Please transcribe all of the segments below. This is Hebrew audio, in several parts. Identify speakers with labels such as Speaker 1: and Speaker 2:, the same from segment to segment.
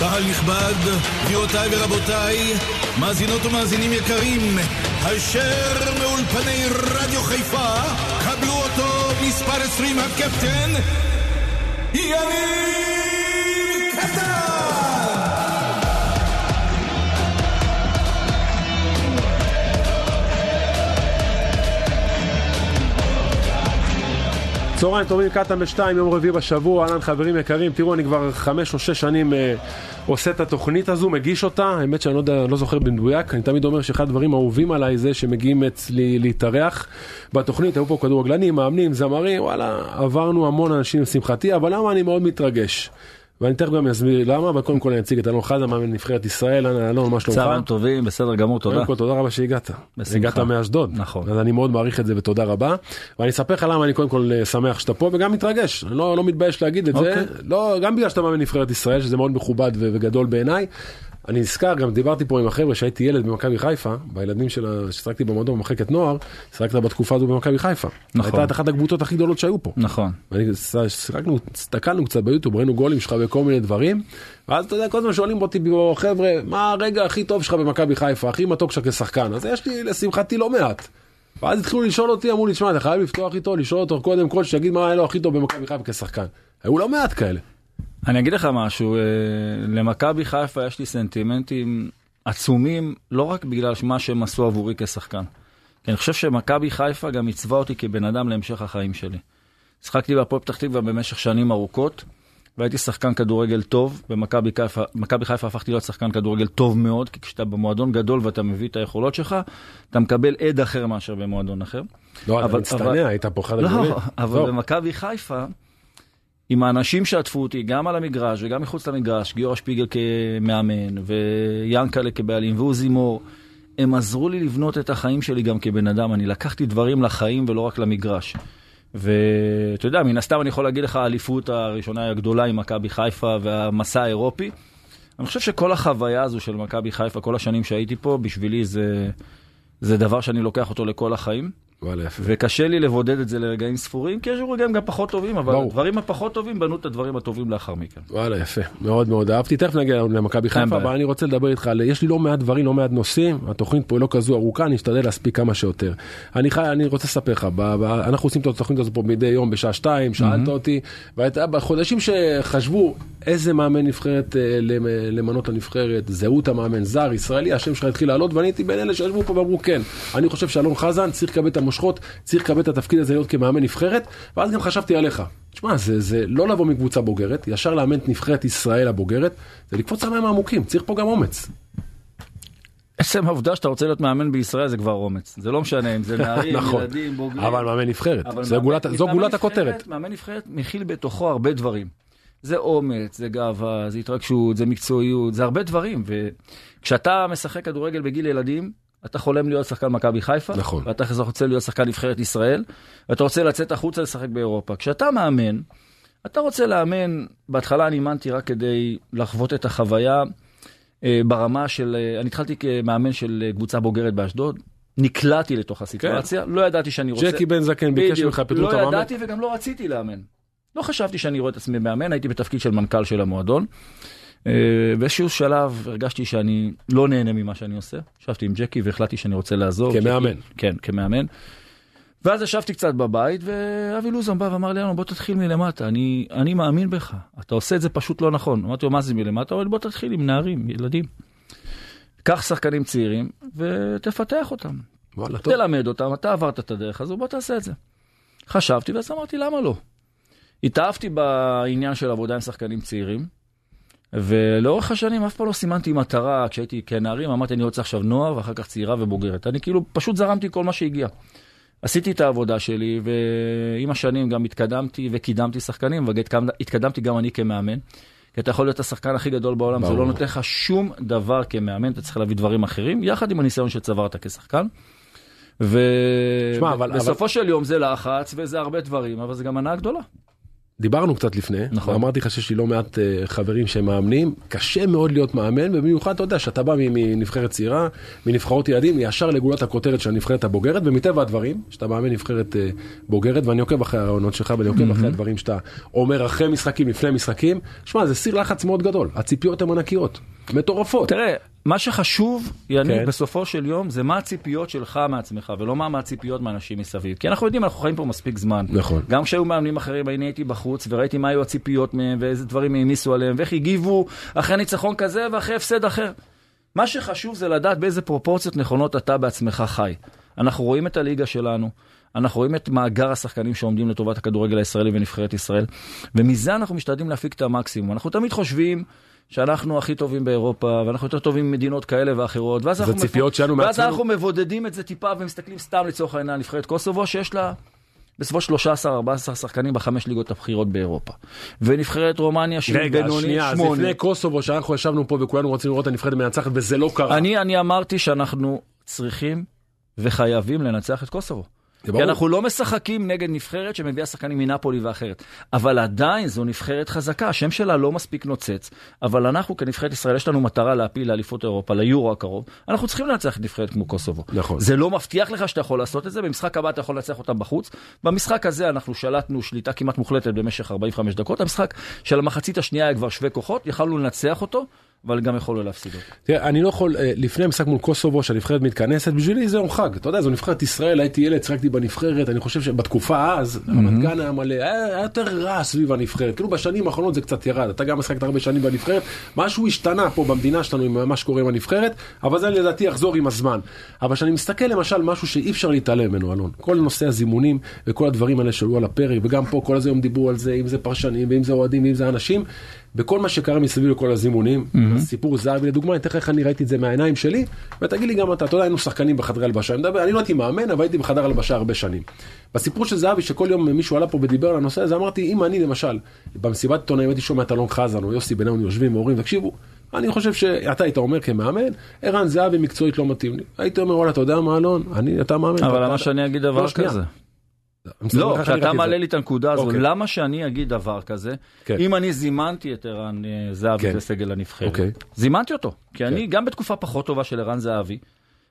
Speaker 1: קהל נכבד, גבירותיי ורבותיי, מאזינות ומאזינים יקרים, הישר מאולפני רדיו חיפה, קבלו אותו מספר 20 הקפטן, יניב
Speaker 2: צהריים טובים, קטן בשתיים, יום רביעי בשבוע, אהלן חברים יקרים, תראו אני כבר חמש או שש שנים אה, עושה את התוכנית הזו, מגיש אותה, האמת שאני לא, יודע, לא זוכר במדויק, אני תמיד אומר שאחד הדברים האהובים עליי זה שמגיעים אצלי להתארח בתוכנית, היו פה כדורגלנים, מאמנים, זמרים, וואלה, עברנו המון אנשים לשמחתי, אבל למה אני מאוד מתרגש? ואני תכף גם אסביר למה, אבל קודם כל אני אציג את אלון חזן, מאמן נבחרת ישראל, אלון, מה שלומך?
Speaker 3: צהריים טובים, בסדר גמור, תודה.
Speaker 2: קודם כל תודה רבה שהגעת.
Speaker 3: בשמחה.
Speaker 2: הגעת מאשדוד.
Speaker 3: נכון.
Speaker 2: אז אני מאוד מעריך את זה ותודה רבה. ואני אספר לך למה אני קודם כל אה, שמח שאתה פה וגם מתרגש. אני לא, לא מתבייש להגיד את זה.
Speaker 3: אוקיי.
Speaker 2: לא, גם בגלל שאתה מאמן נבחרת ישראל, שזה מאוד מכובד וגדול בעיניי. אני נזכר, גם דיברתי פה עם החבר'ה שהייתי ילד במכבי חיפה, בילדים של ששיחקתי במועדון במחלקת נוער, שיחקת בתקופה הזו במכבי חיפה.
Speaker 3: נכון.
Speaker 2: הייתה אחת הקבוצות הכי גדולות שהיו פה.
Speaker 3: נכון.
Speaker 2: ואני שיחקנו, הסתכלנו קצת ביוטיוב, ראינו גולים שלך וכל מיני דברים, ואז אתה יודע, כל הזמן שואלים אותי, חבר'ה, מה הרגע הכי טוב שלך במכבי חיפה, הכי מתוק שלך כשחקן? אז יש לי, לשמחתי, לא מעט. ואז התחילו לשאול אותי, אמרו לי, תשמע, אתה חייב לפתוח איתו, לשאול אותו קודם כל, שיגיד מה היה לו הכי טוב במכבי חיפה כשחקן. היו לא מעט כאלה.
Speaker 3: אני אגיד לך משהו, אה, למכבי חיפה יש לי סנטימנטים עצומים, לא רק בגלל מה שהם עשו עבורי כשחקן. כי אני חושב שמכבי חיפה גם עיצבה אותי כבן אדם להמשך החיים שלי. שיחקתי בהפועל פתח תקווה במשך שנים ארוכות, והייתי שחקן כדורגל טוב, במכבי חיפה, חיפה הפכתי להיות שחקן כדורגל טוב מאוד, כי כשאתה במועדון גדול ואתה מביא את היכולות שלך, אתה מקבל עד אחר מאשר במועדון אחר.
Speaker 2: לא, אתה
Speaker 3: אבל-
Speaker 2: מצטנע,
Speaker 3: אבל-
Speaker 2: היית פה אחד הגדולים.
Speaker 3: לא, אבל
Speaker 2: לא.
Speaker 3: במכבי חיפה, עם האנשים שעטפו אותי, גם על המגרש וגם מחוץ למגרש, גיורא שפיגל כמאמן, ויאנקלה כבעלים, ועוזי מור, הם עזרו לי לבנות את החיים שלי גם כבן אדם. אני לקחתי דברים לחיים ולא רק למגרש. ואתה יודע, מן הסתם אני יכול להגיד לך, האליפות הראשונה הגדולה עם מכבי חיפה והמסע האירופי. אני חושב שכל החוויה הזו של מכבי חיפה, כל השנים שהייתי פה, בשבילי זה, זה דבר שאני לוקח אותו לכל החיים. וקשה לי לבודד את זה לרגעים ספורים, כי יש רגעים גם פחות טובים, אבל
Speaker 2: ברור.
Speaker 3: הדברים הפחות טובים בנו את הדברים הטובים לאחר מכן.
Speaker 2: וואלה יפה, מאוד מאוד אהבתי, תכף נגיע למכבי חיפה. אבל אני רוצה לדבר איתך, על- יש לי לא מעט דברים, לא מעט נושאים, התוכנית פה היא לא כזו ארוכה, אני אשתדל להספיק כמה שיותר. אני חי, אני רוצה לספר לך, ב- ב- אנחנו עושים את התוכנית הזו פה מדי יום בשעה שתיים, שאלת אותי, והייתה בחודשים שחשבו איזה מאמן נבחרת אה, למ- למנות לנבחרת, זהות המאמן, זר, ישראלי, השם שלך התחיל לעלות, ואני הייתי בין אלה שישבו פה ואמרו כן, אני חושב שאלון חזן צריך לקבל את המושכות, צריך לקבל את התפקיד הזה להיות כמאמן נבחרת, ואז גם חשבתי עליך. תשמע, זה, זה לא לבוא מקבוצה בוגרת, ישר לאמן את נבחרת ישראל הבוגרת, זה לקפוץ למים העמוקים, צריך פה גם אומץ.
Speaker 3: עצם העובדה שאתה רוצה להיות מאמן בישראל זה כבר אומץ. זה לא משנה אם זה נערים,
Speaker 2: נכון.
Speaker 3: ילדים, בוגרים.
Speaker 2: אבל מאמן נבחרת,
Speaker 3: אבל מאמן-
Speaker 2: גולת, זו גולת הכותרת.
Speaker 3: מאמן נבחרת מכיל בתוכו הרבה דברים. זה אומץ, זה גאווה, זה התרגשות, זה מקצועיות, זה הרבה דברים. וכשאתה משחק כדורגל בגיל ילדים, אתה חולם להיות שחקן מכבי חיפה,
Speaker 2: נכון.
Speaker 3: ואתה רוצה להיות שחקן נבחרת ישראל, ואתה רוצה לצאת החוצה לשחק באירופה. כשאתה מאמן, אתה רוצה לאמן, בהתחלה אני אימנתי רק כדי לחוות את החוויה אה, ברמה של, אה, אני התחלתי כמאמן של אה, קבוצה בוגרת באשדוד, נקלעתי לתוך הסיטואציה, לא ידעתי שאני רוצה...
Speaker 2: ג'קי בן זקן ביקש. ממך את
Speaker 3: לא
Speaker 2: המאמן.
Speaker 3: ידעתי וגם לא רציתי לאמן. לא חשבתי שאני רואה את עצמי מאמן, הייתי בתפקיד של מנכ"ל של המועדון. אה, באיזשהו שלב הרגשתי שאני לא נהנה ממה שאני עושה. ישבתי עם ג'קי והחלטתי שאני רוצה לעזוב.
Speaker 2: כמאמן.
Speaker 3: כן, כמאמן. ואז ישבתי קצת בבית, ואבי לוזון בא ואמר לי, "אלון, בוא תתחיל מלמטה, אני, אני מאמין בך, אתה עושה את זה פשוט לא נכון. אמרתי לו, מה זה מלמטה? הוא אומר לי, בוא תתחיל עם נערים, ילדים. קח שחקנים צעירים ותפתח אותם.
Speaker 2: וואלה, טוב.
Speaker 3: תלמד אותם, אתה עברת את הדרך הזו, בוא תעשה את זה. חשבתי ואז אמרתי, למה לא? התאהבתי בעניין של עבודה עם שחקנים צעירים, ולאורך השנים אף פעם לא סימנתי מטרה, כשהייתי כנערים, אמרתי, אני רוצה עכשיו נוער ואחר כך צעירה ובוגרת. אני כאילו פשוט זרמתי כל מה שהגיע. עשיתי את העבודה שלי, ועם השנים גם התקדמתי וקידמתי שחקנים, והתקדמתי גם אני כמאמן. כי אתה יכול להיות השחקן הכי גדול בעולם, זה
Speaker 2: ברור.
Speaker 3: לא נותן לך שום דבר כמאמן, אתה צריך להביא דברים אחרים, יחד עם הניסיון שצברת כשחקן.
Speaker 2: שמע, אבל-
Speaker 3: ובסופו של יום זה לחץ וזה הרבה דברים, אבל זה גם הנאה גדולה.
Speaker 2: דיברנו קצת לפני,
Speaker 3: נכון.
Speaker 2: ואמרתי לך שיש לי לא מעט אה, חברים שהם מאמנים, קשה מאוד להיות מאמן, ובמיוחד אתה יודע שאתה בא מנבחרת צעירה, מנבחרות ילדים, ישר לגולת הכותרת של הנבחרת הבוגרת, ומטבע הדברים, שאתה מאמן נבחרת אה, בוגרת, ואני עוקב אחרי הרעיונות שלך, ואני עוקב אחרי הדברים שאתה אומר אחרי משחקים, לפני משחקים, שמע, זה סיר לחץ מאוד גדול, הציפיות הן ענקיות, מטורפות.
Speaker 3: תראה, מה שחשוב, יניב,
Speaker 2: כן.
Speaker 3: בסופו של יום, זה מה הציפיות שלך מעצמך, ולא מה מהציפיות מאנשים מסביב. כי אנחנו יודעים, אנחנו חיים פה מספיק זמן.
Speaker 2: נכון.
Speaker 3: גם כשהיו מאמנים אחרים, אני הייתי בחוץ, וראיתי מה היו הציפיות מהם, ואיזה דברים העמיסו עליהם, ואיך הגיבו אחרי ניצחון כזה ואחרי הפסד אחר. מה שחשוב זה לדעת באיזה פרופורציות נכונות אתה בעצמך חי. אנחנו רואים את הליגה שלנו, אנחנו רואים את מאגר השחקנים שעומדים לטובת הכדורגל הישראלי ונבחרת ישראל, ומזה אנחנו משתדלים להפיק את המקסימום. אנחנו תמיד חושבים שאנחנו הכי טובים באירופה, ואנחנו יותר טובים ממדינות כאלה ואחרות, ואז, אנחנו,
Speaker 2: שלנו
Speaker 3: ואז
Speaker 2: מעצמנו.
Speaker 3: אנחנו מבודדים את זה טיפה ומסתכלים סתם לצורך העניין על נבחרת קוסובו, שיש לה בסביבות 13-14 שחקנים בחמש ליגות הבכירות באירופה. ונבחרת רומניה שהיא
Speaker 2: רגע,
Speaker 3: בינונית,
Speaker 2: שנייה, אז
Speaker 3: שמונה.
Speaker 2: לפני קוסובו, שאנחנו ישבנו פה וכולנו רצינו לראות את הנבחרת מנצחת, וזה לא קרה.
Speaker 3: אני, אני אמרתי שאנחנו צריכים וחייבים לנצח את קוסובו. כי. אנחנו לא משחקים נגד נבחרת שמביאה שחקנים מנפולי ואחרת. אבל עדיין זו נבחרת חזקה, השם שלה לא מספיק נוצץ, אבל אנחנו כנבחרת ישראל, יש לנו מטרה להפיל לאליפות אירופה, ליורו הקרוב, אנחנו צריכים לנצח נבחרת כמו קוסובו.
Speaker 2: נכון.
Speaker 3: זה לא מבטיח לך שאתה יכול לעשות את זה, במשחק הבא אתה יכול לנצח אותם בחוץ. במשחק הזה אנחנו שלטנו שליטה כמעט מוחלטת במשך 45 דקות, המשחק של המחצית השנייה היה כבר שווה כוחות, יכלנו לנצח אותו, אבל גם יכולנו להפסיד אותו.
Speaker 2: תראה, אני לא יכול, אה, לפני המשחק מול קוסובו, שהנבחרת מתכנסת, בשבילי זה יום חג. אתה יודע, זו נבחרת ישראל, הייתי ילד, שיחקתי בנבחרת, אני חושב שבתקופה אז, רמת גן היה מלא, היה היה יותר רע סביב הנבחרת. כאילו בשנים האחרונות זה קצת ירד, אתה גם משחקת הרבה שנים בנבחרת, משהו השתנה פה במדינה שלנו עם מה שקורה עם הנבחרת, אבל זה לדעתי יחזור עם הזמן. אבל כשאני מסתכל למשל משהו שאי אפשר להתעלם ממנו, אלון, כל נושא הזימונים וכל הדברים האלה שעלו על הפרק, וגם פה כל הזמן דיברו על זה, אם זה פרשנים, ואם זה אוהדים, ואם זה אנשים, בכל מה שקרה מסביב לכל הזימונים, סיפור זהבי לדוגמה, אני אתן לך איך אני ראיתי את זה מהעיניים שלי, ותגיד לי גם אתה, אתה יודע, היינו שחקנים בחדרי הלבשה, אני מדבר, אני לא הייתי מאמן, אבל הייתי בחדר הלבשה הרבה שנים. בסיפור של זהבי, שכל יום מישהו עלה פה ודיבר על הנושא הזה, אמרתי, אם אני למשל, במסיבת עיתונאים הייתי שומע את אלון חזן או יוסי בניון יושבים ואומרים, תקשיבו, אני חושב שאתה היית אומר כמאמן, ערן זהבי מקצועית לא מתאים לי. הייתי אומר, וואלה, אתה יודע מה אלון, אני, אתה מאמן.
Speaker 3: אבל למה שאני אגיד דבר
Speaker 2: לא.
Speaker 3: כזה? לא, כשאתה מעלה. לי את הנקודה הזו,
Speaker 2: אוקיי.
Speaker 3: למה שאני אגיד דבר כזה,
Speaker 2: כן.
Speaker 3: אם אני זימנתי את ערן אה, זהבי
Speaker 2: כן.
Speaker 3: לסגל הנבחרת?
Speaker 2: אוקיי.
Speaker 3: זימנתי אותו, כי אני גם בתקופה פחות טובה של ערן זהבי,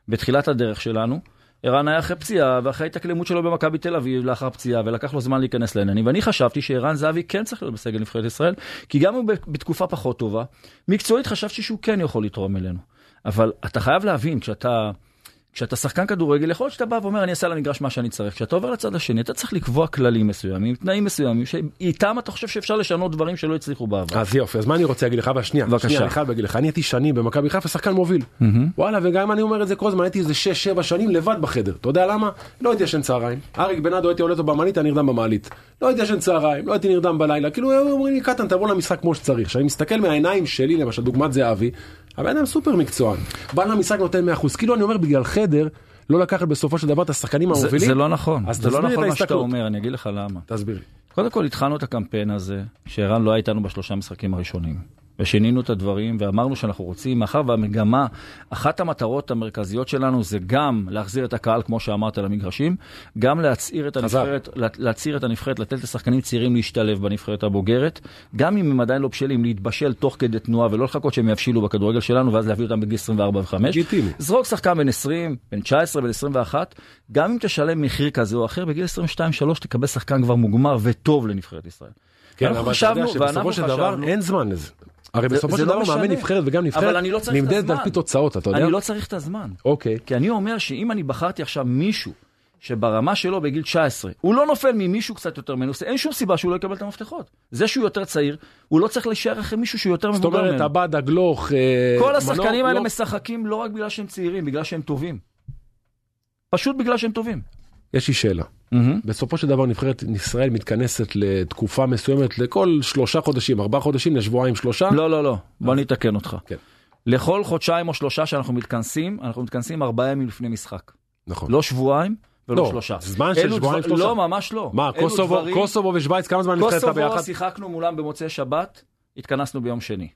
Speaker 3: בתחילת הדרך שלנו, ערן היה אחרי פציעה ואחרי התאקלמות שלו במכבי תל אביב לאחר פציעה ולקח לו זמן להיכנס לעניינים ואני חשבתי שערן זהבי כן צריך להיות בסגל נבחרת ישראל כי גם הוא בתקופה פחות טובה מקצועית חשבתי שהוא כן יכול לתרום אלינו אבל אתה חייב להבין כשאתה כשאתה שחקן כדורגל, יכול להיות שאתה בא ואומר, אני אעשה על המגרש מה שאני צריך. כשאתה עובר לצד השני, אתה צריך לקבוע כללים מסוימים, תנאים מסוימים, שאיתם אתה חושב שאפשר לשנות דברים שלא הצליחו בעבר.
Speaker 2: אז יופי, אז מה אני רוצה להגיד לך? אבל שנייה. שנייה, אני חייב להגיד לך, אני הייתי שנים במכבי חיפה שחקן מוביל. וואלה, וגם אם אני אומר את זה כל הזמן, הייתי איזה 6-7 שנים לבד בחדר. אתה יודע למה? לא הייתי ישן צהריים. אריק בנאדו הייתי עולה אותו במעלית, היה נרדם במעלית. לא הייתי ישן צהריים, לא הייתי נרדם בלילה. כאילו אומרים לי, קטן, תבוא למשחק כמו שצריך. כשאני מסתכל מהעיניים שלי, למשל, דוגמת זהבי, הבן אדם סופר מקצוען. בא למשחק נותן 100%. כאילו אני אומר, בגלל חדר, לא לקחת בסופו של דבר את השחקנים המובילים.
Speaker 3: זה לא נכון,
Speaker 2: אז
Speaker 3: זה לא נכון מה שאתה. אומר, אני אגיד לך למה.
Speaker 2: תסביר לי.
Speaker 3: קודם כל התחלנו את הקמפיין הזה, שערן לא היה איתנו בשלושה משחקים הראשונים. ושינינו את הדברים ואמרנו שאנחנו רוצים, מאחר והמגמה, אחת המטרות המרכזיות שלנו זה גם להחזיר את הקהל, כמו שאמרת, למגרשים, גם להצעיר את. הנבחרת, לה- להצעיר את הנבחרת, לתת לשחקנים צעירים להשתלב בנבחרת הבוגרת, גם אם הם עדיין לא בשלים, להתבשל תוך כדי תנועה ולא לחכות שהם יבשילו בכדורגל שלנו ואז להביא אותם בגיל 24 ו-5.
Speaker 2: לגיטימי.
Speaker 3: זרוק שחקן בן 20, בן 19, בן 21, גם אם תשלם מחיר כזה או אחר, בגיל 22-3 תקבל שחקן כבר מוגמר וטוב לנבחרת ישראל.
Speaker 2: כן, אבל אתה יודע שבסופו של דבר אין זמן לזה. הרי בסופו של
Speaker 3: לא
Speaker 2: דבר מאמן. נבחרת וגם נבחרת
Speaker 3: לא
Speaker 2: נמדדת. על פי תוצאות, אתה יודע?
Speaker 3: אני לא צריך את הזמן.
Speaker 2: אוקיי.
Speaker 3: כי אני אומר שאם אני בחרתי עכשיו מישהו שברמה שלו בגיל 19, הוא לא נופל ממישהו קצת יותר מנוסה, אין שום סיבה שהוא לא יקבל את המפתחות. זה שהוא יותר צעיר, הוא לא צריך להישאר אחרי מישהו שהוא יותר
Speaker 2: זאת
Speaker 3: מבוגר
Speaker 2: אומרת,
Speaker 3: ממנו.
Speaker 2: עבדה, גלוך, אה,
Speaker 3: כל השחקנים האלה
Speaker 2: לא-
Speaker 3: משחקים לא רק בגלל שהם צעירים, בגלל שהם טובים. פשוט בגלל שהם טובים.
Speaker 2: יש לי שאלה. בסופו של דבר נבחרת ישראל מתכנסת לתקופה מסוימת לכל שלושה חודשים, ארבעה חודשים, לשבועיים, שלושה.
Speaker 3: לא, לא, לא, בוא אני אתקן אותך.
Speaker 2: כן.
Speaker 3: לכל חודשיים או שלושה שאנחנו מתכנסים, אנחנו מתכנסים ארבעה ימים לפני משחק.
Speaker 2: נכון.
Speaker 3: לא שבועיים ולא
Speaker 2: לא,
Speaker 3: שלושה.
Speaker 2: זמן של שבועיים, שלושה.
Speaker 3: לא, ממש לא.
Speaker 2: מה, קוסובו,
Speaker 3: דברים-
Speaker 2: קוסובו ושוויץ, כמה זמן נבחרת
Speaker 3: קוסובו
Speaker 2: ביחד?
Speaker 3: שיחקנו מולם במוצאי שבת, התכנסנו ביום שני.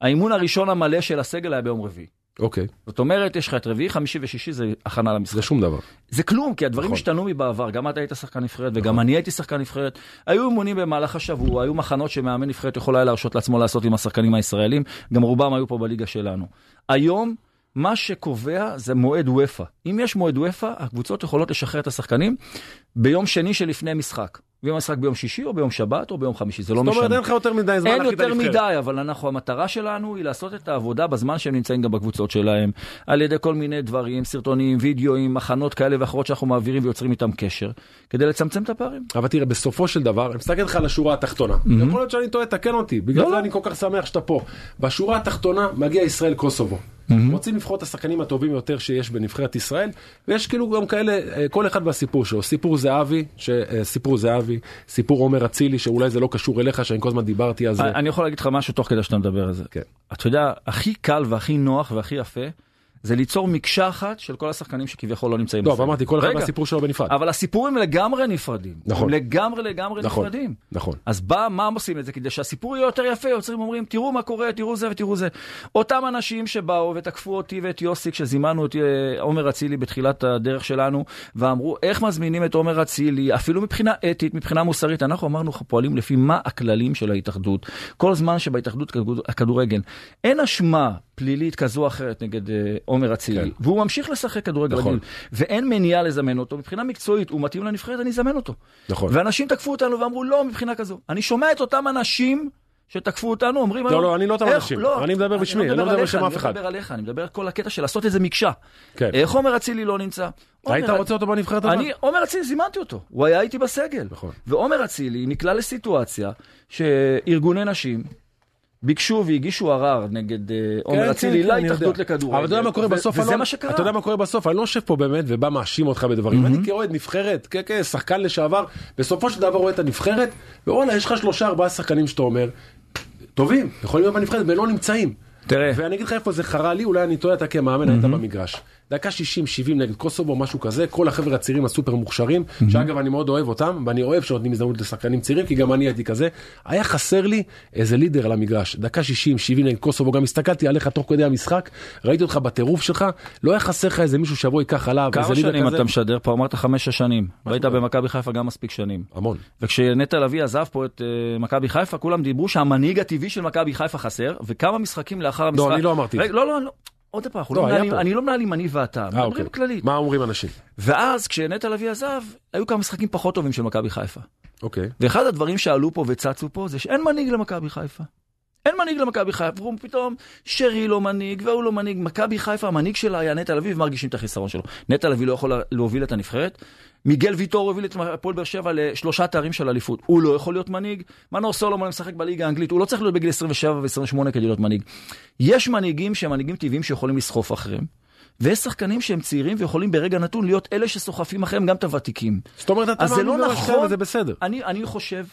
Speaker 3: האימון הראשון המלא של הסגל היה ביום רביעי.
Speaker 2: אוקיי,
Speaker 3: זאת אומרת, יש לך את רביעי, חמישי ושישי, זה הכנה למשחק.
Speaker 2: זה שום דבר.
Speaker 3: זה כלום, כי הדברים
Speaker 2: נכון.
Speaker 3: השתנו מבעבר. גם אתה היית שחקן נבחרת וגם אני הייתי שחקן נבחרת. היו אימונים במהלך השבוע, היו מחנות שמאמן נבחרת יכול היה להרשות לעצמו לעשות עם השחקנים הישראלים, גם רובם היו פה בליגה שלנו. היום, מה שקובע זה מועד וופא. אם יש מועד וופא, הקבוצות יכולות לשחרר את השחקנים ביום שני שלפני משחק. ואם המשחק ביום שישי או ביום שבת או ביום חמישי, זה לא
Speaker 2: זאת
Speaker 3: משנה.
Speaker 2: אומרת, אין לך יותר מדי זמן
Speaker 3: אין יותר. מדי, אבל אנחנו, המטרה שלנו היא לעשות את העבודה בזמן שהם נמצאים גם בקבוצות שלהם, על ידי כל מיני דברים, סרטונים, וידאוים, מחנות כאלה ואחרות שאנחנו מעבירים ויוצרים איתם קשר, כדי לצמצם את הפערים.
Speaker 2: אבל תראה, בסופו של דבר, אני מסתכל לך על השורה התחתונה. יכול להיות שאני טועה, תקן אותי. בגלל
Speaker 3: לא,
Speaker 2: זה
Speaker 3: לא.
Speaker 2: אני כל כך שמח שאתה פה. בשורה התחתונה מגיע ישראל קוסובו. רוצים לבחור את השחקנים הטובים יותר שיש בנבחרת ישראל, ויש כאילו גם כאלה, אה, כל אחד והסיפור שלו. סיפור זהבי, ש- אה, סיפור זהבי, סיפור עומר אצילי, שאולי זה לא קשור אליך, שאני כל הזמן דיברתי על זה.
Speaker 3: אני יכול להגיד לך משהו תוך כדי שאתה מדבר על זה.
Speaker 2: כן.
Speaker 3: אתה יודע, הכי קל והכי נוח והכי יפה, זה ליצור מקשה אחת של כל השחקנים שכביכול לא נמצאים
Speaker 2: לא. אבל אמרתי, כל אחד
Speaker 3: רגע,
Speaker 2: והסיפור שלו בנפרד.
Speaker 3: אבל הסיפורים לגמרי נפרדים.
Speaker 2: נכון.
Speaker 3: לגמרי לגמרי
Speaker 2: נכון,
Speaker 3: נפרדים.
Speaker 2: נכון.
Speaker 3: אז בא, מה עושים את זה? כדי שהסיפור יהיה יותר יפה, יוצרים אומרים, תראו מה קורה, תראו זה ותראו זה. אותם אנשים שבאו ותקפו אותי ואת יוסי כשזימנו את אה, עומר אצילי בתחילת הדרך שלנו, ואמרו, איך מזמינים את עומר אצילי, אפילו מבחינה אתית, מבחינה מוסרית, אנחנו אמרנו, פועלים לפי מה הכללים של ההתאחדות. כל זמן שבהתאחדות כדור- הכדורגל אין אשמה פלילית כזו או אחרת נגד אה, עומר אצילי,
Speaker 2: כן.
Speaker 3: והוא ממשיך לשחק כדורגל
Speaker 2: נכון.
Speaker 3: רגיל, ואין מניעה לזמן אותו, מבחינה מקצועית הוא מתאים לנבחרת, אני אזמן אותו.
Speaker 2: נכון.
Speaker 3: ואנשים תקפו אותנו ואמרו לא מבחינה כזו. אני שומע את אותם אנשים שתקפו אותנו אומרים
Speaker 2: לא,
Speaker 3: היום,
Speaker 2: לא, אני לא אותם אנשים. אני מדבר בשמי, אני לא מדבר בשם אף אחד.
Speaker 3: אני לא מדבר עליך, אני מדבר על כל הקטע של לעשות איזה מקשה.
Speaker 2: כן.
Speaker 3: איך עומר אצילי לא נמצא?
Speaker 2: היית רוצה אותו בנבחרת הבאה?
Speaker 3: אני, עומר אצילי, זימנתי אותו, הוא היה איתי בסגל.
Speaker 2: נכון.
Speaker 3: ועומר אצילי נקלע לסיטואציה שארגוני נשים ביקשו והגישו ערר נגד אה, עומר
Speaker 2: כן,
Speaker 3: אצילי
Speaker 2: כן,
Speaker 3: להתאחדות
Speaker 2: יודע.
Speaker 3: לכדורגל.
Speaker 2: אבל אתה יודע מה קורה בסוף?
Speaker 3: וזה
Speaker 2: אלון?
Speaker 3: מה שקרה.
Speaker 2: אתה יודע מה קורה בסוף? אני לא יושב פה באמת ובא מאשים אותך בדברים. אני כאוהד נבחרת, כן, כן, שחקן לשעבר, בסופו של דבר רואה את הנבחרת, ווואלה, יש לך שלושה ארבעה שחקנים שאתה אומר, טובים, יכולים להיות בנבחרת ולא נמצאים.
Speaker 3: תראה.
Speaker 2: ואני אגיד לך איפה זה חרה לי, אולי אני טועה, אתה כמאמן היית במגרש. דקה 60-70 נגד קוסובו, משהו כזה, כל החבר'ה הצעירים הסופר מוכשרים, שאגב אני מאוד אוהב אותם, ואני אוהב שנותנים הזדמנות לשחקנים צעירים, כי גם אני הייתי כזה. היה חסר לי איזה לידר על המגרש, דקה 60-70 נגד קוסובו, גם הסתכלתי עליך תוך כדי המשחק, ראיתי אותך בטירוף שלך, לא היה חסר לך איזה מישהו שיבוא ייקח עליו, איזה
Speaker 3: כמה
Speaker 2: לידר
Speaker 3: שנים
Speaker 2: כזה.
Speaker 3: אתה משדר פה? אמרת חמש-שש שנים. והיית במכבי חיפה גם מספיק שנים.
Speaker 2: המון.
Speaker 3: וכשנטע לביא עזב פה את אה, מכבי חיפה, כולם דיברו שהמנהיג הטבעי של מכבי חיפה חסר, וכמה משחקים לאחר המשחק...
Speaker 2: אני לא אמרתי את
Speaker 3: רגע,
Speaker 2: זה.
Speaker 3: לא, לא, לא. עוד פעם, אנחנו
Speaker 2: לא,
Speaker 3: לא מנהלים. אני לא מנהלים אני ואתה,
Speaker 2: אה,
Speaker 3: מדברים
Speaker 2: אוקיי.
Speaker 3: כללית.
Speaker 2: מה אומרים אנשים?
Speaker 3: ואז כשנטע לביא עזב, היו כמה משחקים פחות טובים של מכבי חיפה.
Speaker 2: אוקיי.
Speaker 3: ואחד הדברים שעלו פה וצצו פה זה שאין מנהיג למכבי חיפה. אין מנהיג למכבי חיפה, והוא פתאום שרי לא מנהיג והוא לא מנהיג. מכבי חיפה, המנהיג שלה היה נטע לביא ומרגישים את החיסרון שלו. נטע לביא לא יכול להוביל את הנבחרת. מיגל ויטור הוביל את הפועל באר שבע לשלושה תארים של אליפות. הוא לא יכול להיות מנהיג. מנור סולומון משחק בליגה האנגלית, הוא לא צריך להיות בגיל 27 ו-28 כדי להיות מנהיג. יש מנהיגים שהם מנהיגים טבעיים שיכולים לסחוף אחריהם. ויש שחקנים שהם צעירים ויכולים ברגע נתון להיות אלה שסוחפים אחריהם גם את הוותיקים.
Speaker 2: זאת אומרת, אתה
Speaker 3: לא
Speaker 2: מאמין אומר,
Speaker 3: נכון.
Speaker 2: וזה בסדר.
Speaker 3: אני, אני חושב,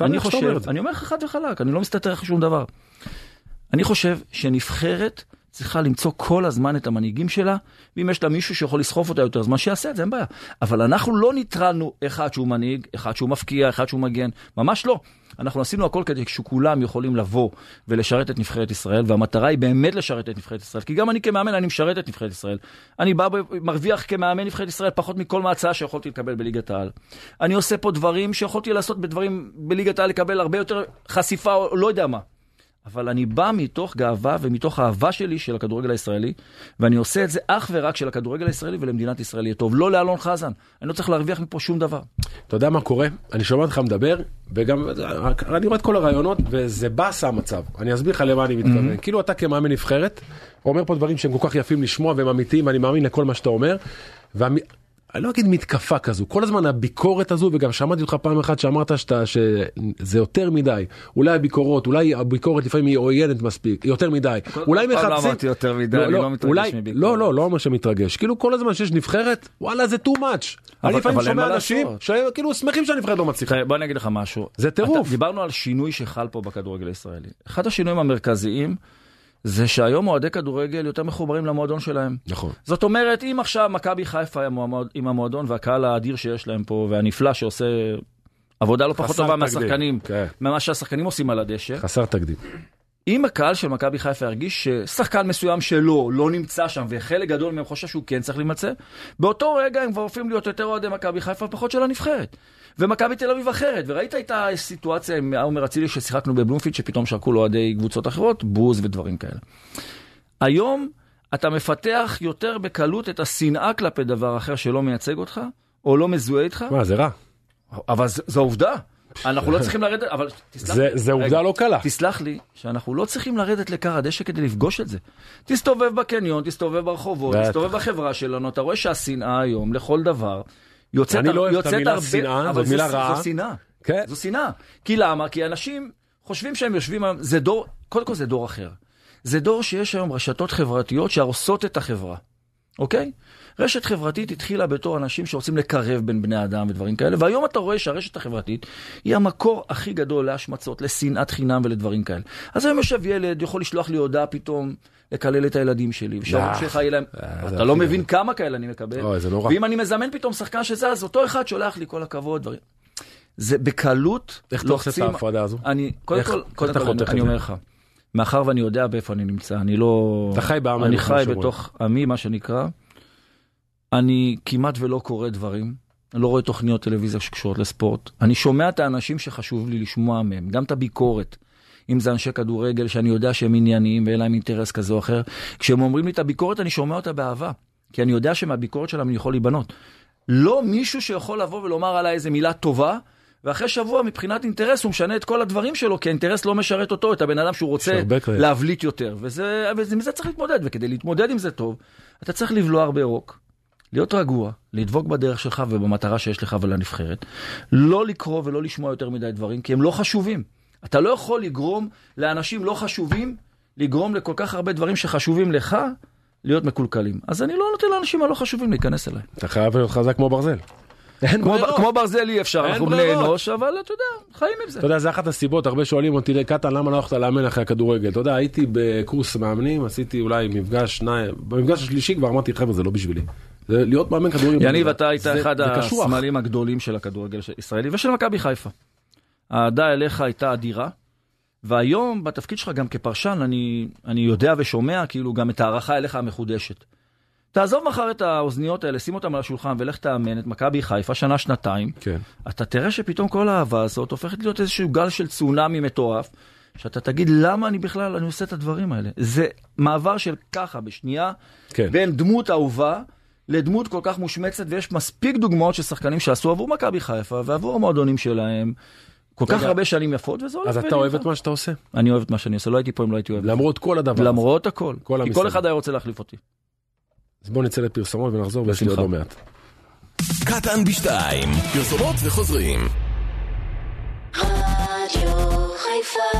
Speaker 2: אני
Speaker 3: חושב. אני אומר לך חד וחלק, אני לא מסתתר אחרי שום דבר. אני חושב שנבחרת צריכה למצוא כל הזמן את המנהיגים שלה, ואם יש לה מישהו שיכול לסחוף אותה יותר זמן, שיעשה את זה, אין בעיה. אבל אנחנו לא ניטרלנו אחד שהוא מנהיג, אחד שהוא מפקיע, אחד שהוא מגן, ממש לא. אנחנו עשינו הכל כדי שכולם יכולים לבוא ולשרת את נבחרת ישראל, והמטרה היא באמת לשרת את נבחרת ישראל, כי גם אני כמאמן, אני משרת את נבחרת ישראל. אני בא, ב- מרוויח כמאמן נבחרת ישראל פחות מכל מההצעה שיכולתי לקבל בליגת העל. אני עושה פה דברים שיכולתי לעשות בדברים בליגת העל, לקבל הרבה יותר חשיפה או לא יודע מה. אבל אני בא מתוך גאווה ומתוך אהבה שלי של הכדורגל הישראלי, ואני עושה את זה אך ורק של הכדורגל הישראלי ולמדינת ישראל יהיה טוב, לא לאלון חזן. אני לא צריך להרוויח מפה שום דבר.
Speaker 2: אתה יודע מה קורה? אני שומע אותך מדבר, וגם אני רואה את כל הרעיונות, וזה באסה המצב. אני אסביר לך למה אני מתכוון. כאילו אתה כמאמן נבחרת, אומר פה דברים שהם כל כך יפים לשמוע והם אמיתיים, ואני מאמין לכל מה שאתה אומר. אני לא אגיד מתקפה כזו, כל הזמן הביקורת הזו, וגם שמעתי אותך פעם אחת שאמרת שאתה, שזה יותר מדי, אולי הביקורות, אולי הביקורת לפעמים היא עוינת מספיק, יותר מדי, אולי
Speaker 3: לא
Speaker 2: מחפשים,
Speaker 3: אמרתי יותר מדי, אני לא מתרגש
Speaker 2: אולי-
Speaker 3: מביקורת.
Speaker 2: לא, לא, לא אומר שמתרגש, כאילו כל הזמן שיש נבחרת, וואלה זה too much, אני לפעמים שומע אנשים. שכאילו שמחים שהנבחרת לא מצליחה,
Speaker 3: בוא אני אגיד לך משהו.
Speaker 2: זה טירוף.
Speaker 3: דיברנו על שינוי שחל פה בכדורגל הישראלי. אחד השינויים המרכזיים זה שהיום אוהדי כדורגל יותר מחוברים למועדון שלהם.
Speaker 2: נכון.
Speaker 3: זאת אומרת, אם עכשיו מכבי חיפה עם המועד- עם המועדון והקהל האדיר שיש להם פה, והנפלא שעושה עבודה לא פחות טובה
Speaker 2: תקדים,
Speaker 3: מהשחקנים,
Speaker 2: כן.
Speaker 3: ממה שהשחקנים עושים על הדשא,
Speaker 2: חסר תקדים.
Speaker 3: אם הקהל של מכבי חיפה ירגיש ששחקן מסוים שלו לא נמצא שם, וחלק גדול מהם חושב שהוא כן צריך להימצא, באותו רגע הם כבר הופכים להיות יותר אוהדי מכבי חיפה ופחות של הנבחרת. ומכבי תל אביב אחרת, וראית את הסיטואציה עם עומר אצילי ששיחקנו בבלומפיד, שפתאום שרקו לו אוהדי קבוצות אחרות, בוז ודברים כאלה. היום אתה מפתח יותר בקלות את השנאה כלפי דבר אחר שלא מייצג אותך, או לא מזוהה איתך.
Speaker 2: מה, זה רע.
Speaker 3: אבל זו עובדה. אנחנו לא צריכים לרדת, אבל תסלח לי.
Speaker 2: זה עובדה לא קלה.
Speaker 3: תסלח לי, שאנחנו לא צריכים לרדת לכר הדשא כדי לפגוש את זה. תסתובב בקניון, תסתובב ברחובות. תסתובב בחברה שלנו, אתה רואה שהשנאה היום לכל דבר יוצאת
Speaker 2: אני לא אוהב את המילה
Speaker 3: הרבה-
Speaker 2: שנאה, זו מילה רעה.
Speaker 3: זו שנאה.
Speaker 2: כן.
Speaker 3: זו שנאה. כי למה? כי אנשים חושבים שהם יושבים היום, זה דור, קודם כל זה דור אחר. זה דור שיש היום רשתות חברתיות שהורסות את החברה, אוקיי? רשת חברתית התחילה בתור אנשים שרוצים לקרב בין בני אדם ודברים כאלה, והיום אתה רואה שהרשת החברתית היא המקור הכי גדול להשמצות, לשנאת חינם ולדברים כאלה. אז היום יושב ילד, יכול לשלוח לי הודעה פתאום לקלל את הילדים שלי, ושההורים שלך יהיה להם...
Speaker 2: אה,
Speaker 3: אתה לא מבין כמה כאלה אני מקבל.
Speaker 2: אוי, זה נורא.
Speaker 3: ואם אני מזמן פתאום שחקן שזה, אז אותו אחד שולח לי כל הכבוד, דברים. זה בקלות
Speaker 2: איך אתה עושה את ההפרדה הזו?
Speaker 3: אני, קודם כל, קודם כל, אני? אומר לך, מאחר ואני יודע באיפה אני נמצא, אני לא...
Speaker 2: אתה חי בעמנו,
Speaker 3: אני חי. בתוך עמי, מה שנקרא. אני כמעט ולא קורא דברים, אני לא רואה תוכניות טלוויזיה שקשורות לספורט. אני שומע את האנשים שחשוב לי לשמוע מהם, גם את הביקורת. אם זה אנשי כדורגל שאני יודע שהם ענייניים ואין להם אינטרס כזה או אחר. כשהם אומרים לי את הביקורת, אני שומע אותה באהבה. כי אני יודע שמהביקורת שלהם אני יכול להיבנות. לא מישהו שיכול לבוא ולומר עליי איזה מילה טובה, ואחרי שבוע מבחינת אינטרס הוא משנה את כל הדברים שלו, כי האינטרס לא משרת אותו, את הבן אדם שהוא רוצה. להבליט יותר. וזה, וזה, מזה צריך להתמודד, וכדי להתמודד עם זה טוב, אתה צריך לבלוע הרבה רוק, להיות רגוע, לדבוק בדרך שלך ובמטרה שיש לך ולנבחרת, לא לקרוא ולא לשמוע יותר מדי דברים, כי הם לא חשובים. אתה לא יכול לגרום לאנשים לא חשובים, לגרום לכל כך הרבה דברים שחשובים לך, להיות מקולקלים. אז אני לא נותן לאנשים הלא חשובים להיכנס אליי.
Speaker 2: אתה חייב להיות חזק כמו ברזל.
Speaker 3: כמו. כמו ברזל אי אפשר, אנחנו בני. אנוש, אבל אתה יודע, חיים עם זה.
Speaker 2: אתה יודע, זה אחת הסיבות, הרבה שואלים אותי, קטן, למה לא הלכת לאמן אחרי הכדורגל? אתה יודע, הייתי בקורס מאמנים, עשיתי אולי מפגש, שניים, במפגש השלישי כבר אמרתי, חבר'ה, זה לא בשבילי. זה להיות מאמן כדורגל.
Speaker 3: יניב, אתה היית אחד. הסמלים הגדולים של הכדורגל הישראלי ושל מכבי חיפה. האהדה אליך הייתה אדירה, והיום בתפקיד שלך גם כפרשן, אני, אני יודע ושומע כאילו גם את ההערכה אליך המחודשת. תעזוב מחר את האוזניות האלה, שים אותם על השולחן ולך תאמן את מכבי חיפה שנה-שנתיים.
Speaker 2: כן.
Speaker 3: אתה תראה שפתאום כל האהבה הזאת הופכת להיות איזשהו גל של צונאמי מטורף, שאתה תגיד למה אני בכלל, אני עושה את הדברים האלה. זה מעבר של ככה, בשנייה,
Speaker 2: כן.
Speaker 3: בין דמות אהובה לדמות כל כך מושמצת, ויש מספיק דוגמאות של שחקנים שעשו עבור מכבי חיפה ועבור המועדונים שלהם. כל כך. הרבה שנים יפות, וזה הולך
Speaker 2: אז אתה. אוהב את מה שאתה עושה?
Speaker 3: אני אוהב את מה שאני עושה, לא הייתי פה אם לא הייתי אוהב.
Speaker 2: למרות כל הדבר הזה.
Speaker 3: למרות הכל. כי כל. אחד היה רוצה להחליף אותי.
Speaker 2: אז בוא נצא לפרסומות ונחזור, ויש לי עוד. לא מעט.
Speaker 1: קטן בשתיים, פרסומות וחוזרים.
Speaker 4: רדיו חיפה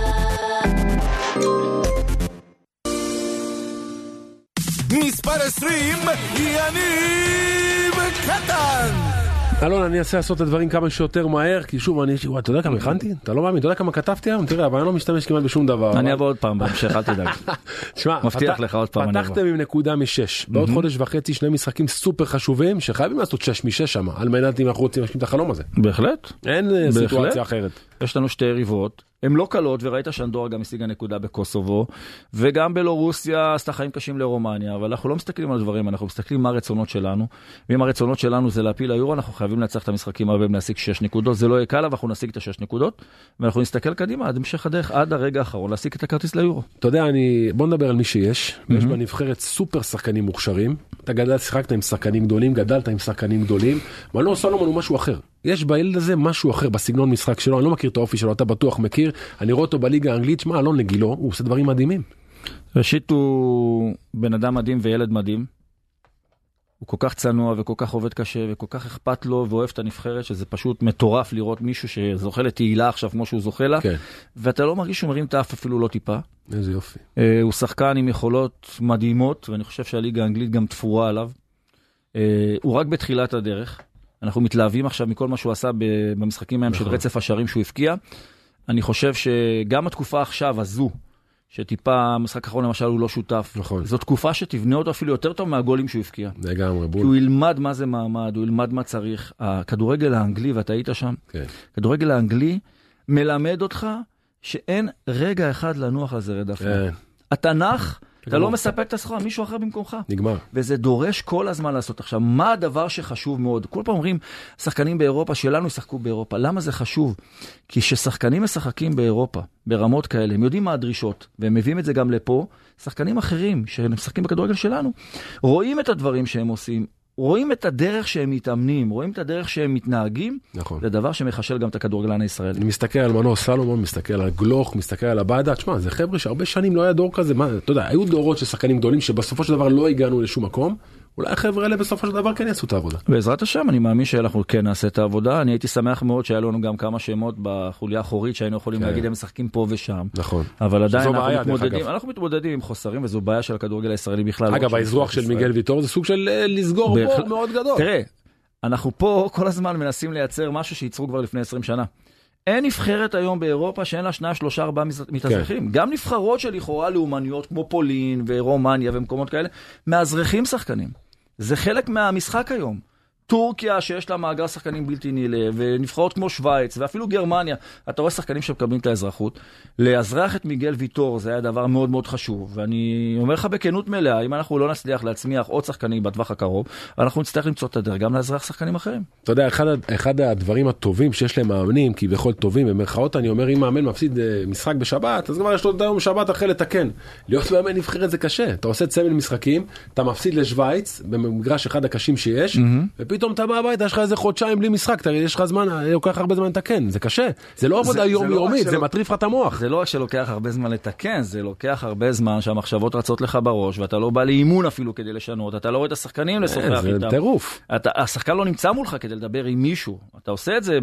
Speaker 1: מספר 20, יניב קטן!
Speaker 2: אלון, אני אנסה לעשות את הדברים כמה שיותר מהר, כי שוב, אני, וואי, אתה יודע כמה הכנתי? אתה לא מאמין, אתה יודע כמה כתבתי היום? תראה, אבל אני לא משתמש כמעט בשום דבר.
Speaker 3: אני אבוא עוד פעם בהמשך, אל תדאג.
Speaker 2: תשמע,
Speaker 3: מבטיח לך עוד פעם, אני
Speaker 2: פתחתם עם נקודה משש. בעוד חודש וחצי שני משחקים סופר חשובים, שחייבים לעשות שש משש שם, על מנת אם אנחנו רוצים להשלים את החלום הזה.
Speaker 3: בהחלט.
Speaker 2: אין אה. סיטואציה אחרת.
Speaker 3: יש לנו שתי יריבות, הן לא קלות, וראית שאנדורה גם השיגה נקודה בקוסובו, וגם בלורוסיה עשתה חיים קשים לרומניה, אבל אנחנו לא מסתכלים על הדברים, אנחנו מסתכלים מה הרצונות שלנו, ואם הרצונות שלנו זה להפיל ליורו, אנחנו חייבים לנצח את המשחקים הרבה ולהשיג שש נקודות, זה לא יהיה קל, אבל אנחנו נשיג את השש נקודות, ואנחנו נסתכל קדימה עד המשך הדרך, עד הרגע האחרון, להשיג את הכרטיס ליורו.
Speaker 2: אתה יודע, אני... בוא נדבר על מי שיש. יש בנבחרת סופר שחקנים מוכשרים. אתה גדל, שיחקת עם שחקנים גדולים, גדלת עם שחקנים גדולים. מנור סולומון הוא משהו אחר. יש בילד הזה משהו אחר בסגנון משחק שלו, אני לא מכיר את האופי שלו, אתה בטוח מכיר. אני רואה אותו בליגה האנגלית, שמע, אלון לגילו, הוא עושה דברים מדהימים.
Speaker 3: ראשית הוא בן אדם מדהים וילד מדהים. הוא כל כך צנוע וכל כך עובד קשה וכל כך אכפת לו ואוהב את הנבחרת שזה פשוט מטורף לראות מישהו שזוכה לתהילה עכשיו כמו שהוא זוכה לה
Speaker 2: כן.
Speaker 3: ואתה לא מרגיש שהוא מרים את האף אפילו לא טיפה.
Speaker 2: איזה יופי.
Speaker 3: אה, הוא שחקן עם יכולות מדהימות ואני חושב שהליגה האנגלית גם תפורה עליו. אה, הוא רק בתחילת הדרך. אנחנו מתלהבים עכשיו מכל מה שהוא עשה במשחקים ההם של
Speaker 2: נכון.
Speaker 3: רצף השערים שהוא הבקיע. אני חושב שגם התקופה עכשיו הזו, שטיפה המשחק האחרון למשל הוא לא שותף,
Speaker 2: נכון.
Speaker 3: זו תקופה שתבנה אותו אפילו יותר טוב מהגולים שהוא הבקיע.
Speaker 2: לגמרי,
Speaker 3: כי
Speaker 2: בול.
Speaker 3: הוא ילמד מה זה מעמד, הוא ילמד מה צריך. הכדורגל האנגלי, ואתה היית שם,
Speaker 2: כן.
Speaker 3: הכדורגל האנגלי מלמד אותך שאין רגע אחד לנוח על זרי דפנה.
Speaker 2: כן,
Speaker 3: נח, אתה. לא מספק את הסחורה, מישהו אחר במקומך.
Speaker 2: נגמר.
Speaker 3: וזה דורש כל הזמן לעשות. עכשיו, מה הדבר שחשוב מאוד? כל פעם אומרים, שחקנים באירופה, שלנו ישחקו באירופה. למה זה חשוב? כי כששחקנים משחקים באירופה, ברמות כאלה, הם יודעים מה הדרישות, והם מביאים את זה גם לפה, שחקנים אחרים שמשחקים בכדורגל שלנו, רואים את הדברים שהם עושים, רואים את הדרך שהם מתאמנים, רואים את הדרך שהם מתנהגים,
Speaker 2: נכון.
Speaker 3: זה דבר שמחשל גם את הכדורגלן הישראלי.
Speaker 2: אני מסתכל על מנור סלומון, מסתכל על גלוך, מסתכל על עבאדה, תשמע, זה חבר'ה שהרבה שנים לא היה דור כזה, מה, אתה יודע, היו דורות של שחקנים גדולים שבסופו של דבר לא הגענו לשום מקום, אולי החבר'ה האלה בסופו של דבר כן יעשו את העבודה.
Speaker 3: בעזרת השם, אני מאמין שאנחנו כן נעשה את העבודה. אני הייתי שמח מאוד שהיה לנו גם כמה שמות בחוליה האחורית שהיינו יכולים
Speaker 2: כן.
Speaker 3: להגיד הם משחקים פה ושם.
Speaker 2: נכון.
Speaker 3: אבל עדיין אנחנו
Speaker 2: בעיה,
Speaker 3: מתמודדים. אנחנו מתמודדים עם חוסרים וזו בעיה של הכדורגל הישראלי בכלל. לא
Speaker 2: אגב, האזרוח של. מיגל ויטור זה סוג של אה, לסגור
Speaker 3: בהחלט.
Speaker 2: בור מאוד גדול.
Speaker 3: תראה, אנחנו פה כל הזמן מנסים לייצר משהו שייצרו כבר לפני 20 שנה. אין נבחרת היום באירופה שאין לה שניים, שלושה, ארבעה מז- מתאזרחים. גם נבחרות שלכאורה לאומניות כמו פולין ורומניה ומקומות כאלה, מאזרחים שחקנים. זה חלק מהמשחק היום. טורקיה שיש לה מאגר שחקנים בלתי נלאה, ונבחרות כמו שווייץ, ואפילו גרמניה, אתה רואה שחקנים שמקבלים את האזרחות. לאזרח את מיגל ויטור זה היה דבר מאוד מאוד חשוב, ואני אומר לך בכנות מלאה, אם אנחנו לא נצליח להצמיח עוד שחקנים בטווח הקרוב, אנחנו נצטרך למצוא את הדרך גם לאזרח שחקנים אחרים.
Speaker 2: אתה יודע, אחד, אחד הדברים הטובים שיש להם מאמנים, כביכול טובים, במרכאות אני אומר, אם מאמן מפסיד אה, משחק בשבת, אז כבר יש לו את היום שבת אחרי לתקן. להיות מאמן נבחרת זה קשה, אתה עושה צמד משחקים, אתה מפסיד לשוויץ, במגרש אחד הקשים שיש, ופתאום אתה בא הביתה, יש לך איזה חודשיים בלי משחק, אתה, יש לך זמן, אה, לוקח הרבה זמן לתקן, זה קשה. זה לא עבודה
Speaker 3: זה לא
Speaker 2: יומיומית, זה
Speaker 3: שלא-
Speaker 2: מטריף לך את המוח.
Speaker 3: זה לא רק שלוקח הרבה זמן לתקן, זה לוקח הרבה זמן שהמחשבות רצות לך בראש, ואתה לא בא לאימון אפילו כדי לשנות, אתה לא רואה את השחקנים לשוחח
Speaker 2: אה, זה
Speaker 3: איתם.
Speaker 2: טירוף.
Speaker 3: אתה, השחקן לא נמצא מולך כדי לדבר עם מישהו. אתה עושה את זה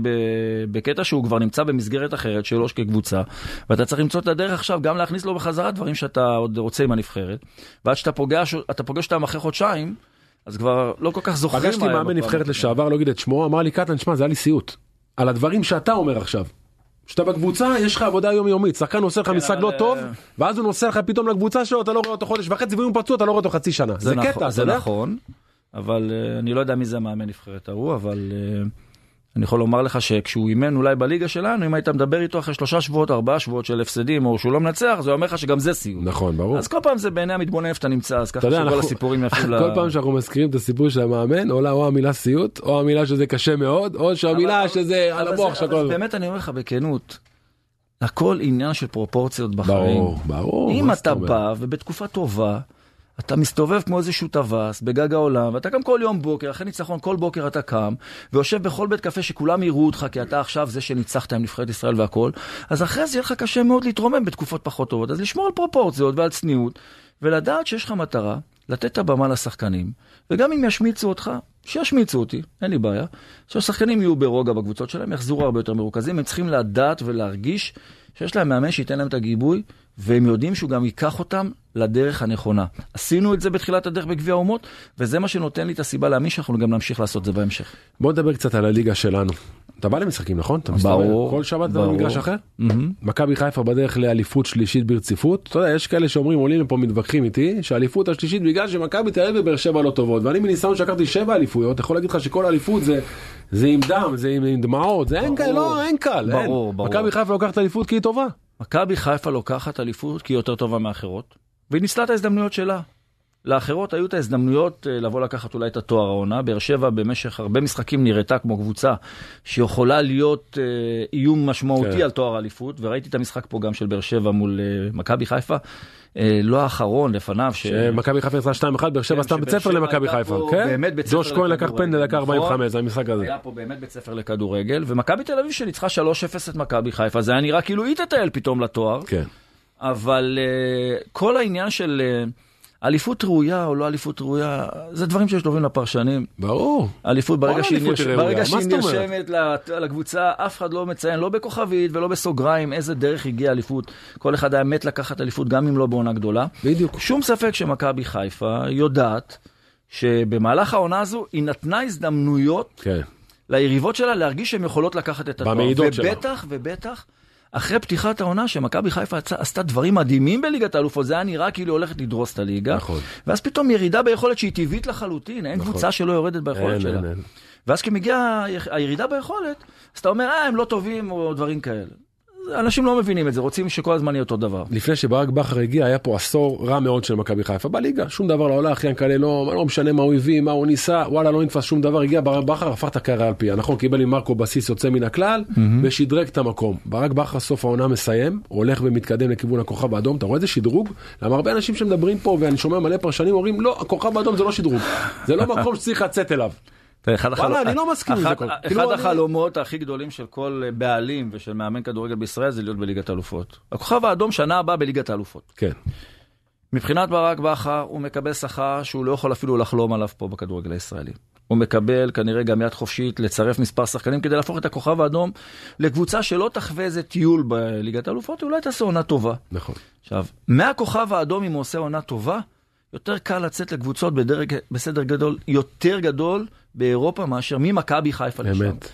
Speaker 3: בקטע שהוא כבר נמצא במסגרת אחרת שלו כקבוצה, ואתה צריך למצוא את הדרך עכשיו גם להכניס לו בחזרה דברים שאתה עוד רוצה עם הנבחרת. ועד שאתה פוגש, אתה פוגש אותם אחרי חודשיים, אז כבר לא כל כך זוכרים.
Speaker 2: פגשתי מאמן נבחרת. לשעבר, לא אגיד את שמו, אמר לי קטן, שמע, זה היה לי סיוט. על הדברים שאתה אומר עכשיו. כשאתה בקבוצה, יש לך עבודה יומיומית, שחקן עושה לך משחק
Speaker 3: אבל,
Speaker 2: לא טוב,
Speaker 3: אה,
Speaker 2: ואז הוא נוסע לך פתאום לקבוצה שלו, אתה לא רואה אותו חודש וחצי, ואם הוא פצוע, אתה לא רואה אותו חצי שנה. זה
Speaker 3: נכון,
Speaker 2: קטע, אתה
Speaker 3: זה? נכון, אבל uh, אני לא יודע מי זה המאמן נבחרת ההוא, אבל uh, אני יכול לומר לך שכשהוא אימן אולי בליגה שלנו, אם היית מדבר איתו אחרי שלושה שבועות, ארבעה שבועות של הפסדים, או שהוא לא מנצח, זה אומר לך שגם זה סיום.
Speaker 2: נכון, ברור.
Speaker 3: אז כל פעם זה בעיני המתבונן איפה אתה נמצא, אז ככה שכל
Speaker 2: אנחנו-
Speaker 3: הסיפורים יפים ל...
Speaker 2: כל פעם שאנחנו מזכירים את הסיפור של המאמן, עולה או המילה סיוט, או המילה שזה קשה מאוד, או שהמילה
Speaker 3: אבל-
Speaker 2: שזה
Speaker 3: אבל
Speaker 2: על המוח של
Speaker 3: אבל
Speaker 2: כל...
Speaker 3: באמת אני אומר לך בכנות, הכל עניין של פרופורציות בחיים.
Speaker 2: ברור, ברור.
Speaker 3: אם אתה? בא ובתקופה טובה, אתה מסתובב כמו איזשהו טווס בגג העולם, ואתה קם כל יום בוקר, אחרי ניצחון כל בוקר אתה קם, ויושב בכל בית קפה שכולם יראו אותך, כי אתה עכשיו זה שניצחת עם נבחרת ישראל והכל, אז אחרי זה יהיה לך קשה מאוד להתרומם בתקופות פחות טובות. אז לשמור על פרופורציות ועל צניעות, ולדעת שיש לך מטרה, לתת את הבמה לשחקנים, וגם אם ישמיצו אותך, שישמיצו אותי, אין לי בעיה. שהשחקנים יהיו ברוגע בקבוצות שלהם, יחזרו הרבה יותר מרוכזים, הם צריכים לדעת ולהרגיש שיש להם מאמן שייתן להם את הגיבוי, והם יודעים שהוא גם ייקח אותם לדרך הנכונה. עשינו את זה בתחילת הדרך בגביע האומות, וזה מה שנותן לי את הסיבה להאמין שאנחנו גם נמשיך לעשות זה בהמשך.
Speaker 2: בוא נדבר קצת על הליגה שלנו. אתה בא למשחקים, נכון? אתה מסתובב
Speaker 3: ברור,
Speaker 2: כל שבת
Speaker 3: ברור.
Speaker 2: במגרש אחר?
Speaker 3: מהמם.
Speaker 2: מכבי חיפה בדרך לאליפות שלישית ברציפות. אתה יודע, יש כאלה שאומרים, עולים לפה מתווכחים איתי, שהאליפות השלישית בגלל שמכבי תל אביב ובאר שבע לא טובות. ואני מניסיון שלקחתי שבע אליפויות, יכול להגיד לך שכל אליפות זה, זה עם דם, זה עם, עם דמעות, זה אין קל, לא, אין קל. אין.
Speaker 3: ברור, ברור.
Speaker 2: מכבי חיפה לוקחת אליפות כי היא טובה.
Speaker 3: מכבי חיפה לוקחת אליפות כי היא יותר טובה מאחרות, והיא ניצלה את ההזדמנויות שלה. לאחרות היו את ההזדמנויות אה, לבוא לקחת אולי את התואר העונה. באר שבע במשך הרבה משחקים נראתה כמו קבוצה שיכולה להיות אה, איום משמעותי
Speaker 2: כן.
Speaker 3: על תואר האליפות, וראיתי את המשחק פה גם של באר שבע מול אה, מכבי חיפה. אה, לא האחרון, לפניו.
Speaker 2: שמכבי חיפה יצאה 2-1, באר שבע
Speaker 3: כן,
Speaker 2: עשתה בית ספר למכבי חיפה.
Speaker 3: פה
Speaker 2: כן? ג'וש כהן לקח פנדל דקה
Speaker 3: נכון.
Speaker 2: 45, זה המשחק הזה.
Speaker 3: היה פה באמת בית ספר לכדורגל, ומכבי תל אביב שניצחה 3-0 את מכבי חיפה, זה היה נראה כאילו היא תטייל פתאום לתואר.
Speaker 2: כן.
Speaker 3: אבל uh, כל העניין של uh, אליפות ראויה או לא אליפות ראויה, זה דברים שיש טובים לפרשנים.
Speaker 2: ברור.
Speaker 3: אליפות, ברגע שהיא, נרש... ברגע? נרשמת לקבוצה, אף אחד לא מציין, לא בכוכבית ולא בסוגריים, איזה דרך הגיעה אליפות. כל אחד היה מת לקחת אליפות, גם אם לא בעונה גדולה.
Speaker 2: בדיוק.
Speaker 3: שום ספק שמכבי חיפה יודעת שבמהלך העונה הזו היא נתנה הזדמנויות
Speaker 2: כן.
Speaker 3: ליריבות שלה להרגיש שהן יכולות לקחת את התואר.
Speaker 2: במעידות שלה.
Speaker 3: ובטח, ובטח, אחרי פתיחת העונה, שמכבי חיפה עשתה דברים מדהימים בליגת האלופות, זה היה נראה כאילו הולכת לדרוס את הליגה.
Speaker 2: נכון.
Speaker 3: ואז פתאום ירידה ביכולת שהיא טבעית לחלוטין, אין
Speaker 2: נכון.
Speaker 3: קבוצה שלא יורדת ביכולת
Speaker 2: אין,
Speaker 3: שלה.
Speaker 2: אין, אין.
Speaker 3: ואז כשמגיעה הירידה ביכולת, אז אתה אומר, אה, הם לא טובים או דברים כאלה. אנשים לא מבינים את זה, רוצים שכל הזמן יהיה אותו דבר.
Speaker 2: לפני שברק בכר הגיע היה פה עשור רע מאוד של מכבי חיפה. בליגה שום דבר לא הולך ינקלה לא, לא משנה מה הוא הביא מה הוא ניסה וואלה לא נתפס שום דבר הגיע ברק בכר הפך את הקריירה על פיה. נכון קיבל עם מרקו בסיס יוצא מן הכלל ושדרג את המקום. ברק בכר סוף העונה מסיים הולך ומתקדם לכיוון הכוכב האדום. אתה רואה איזה שדרוג? למה הרבה אנשים שמדברים פה ואני שומע מלא פרשנים אומרים לא הכוכב האדום זה לא שדרוג. זה לא מקום שצריך לצאת אליו. וואלה, אני לא מסכים עם זה
Speaker 3: אחד-
Speaker 2: כאילו, אני-
Speaker 3: החלומות הכי גדולים של כל בעלים ושל מאמן כדורגל בישראל זה להיות בליגת האלופות. הכוכב האדום שנה הבאה בליגת האלופות.
Speaker 2: כן
Speaker 3: מבחינת ברק בכר הוא מקבל שכר שהוא לא יכול אפילו לחלום עליו פה בכדורגל הישראלי. הוא מקבל כנראה גם יד חופשית לצרף מספר שחקנים כדי להפוך את הכוכב האדום לקבוצה שלא תחווה איזה טיול בליגת האלופות, אולי תעשה עונה טובה.
Speaker 2: נכון.
Speaker 3: עכשיו, מהכוכב האדום, אם הוא עושה עונה טובה, יותר קל לצאת לקבוצות בדרג, בסדר גדול, יותר גדול באירופה מאשר ממכבי חיפה לשם.
Speaker 2: אמת.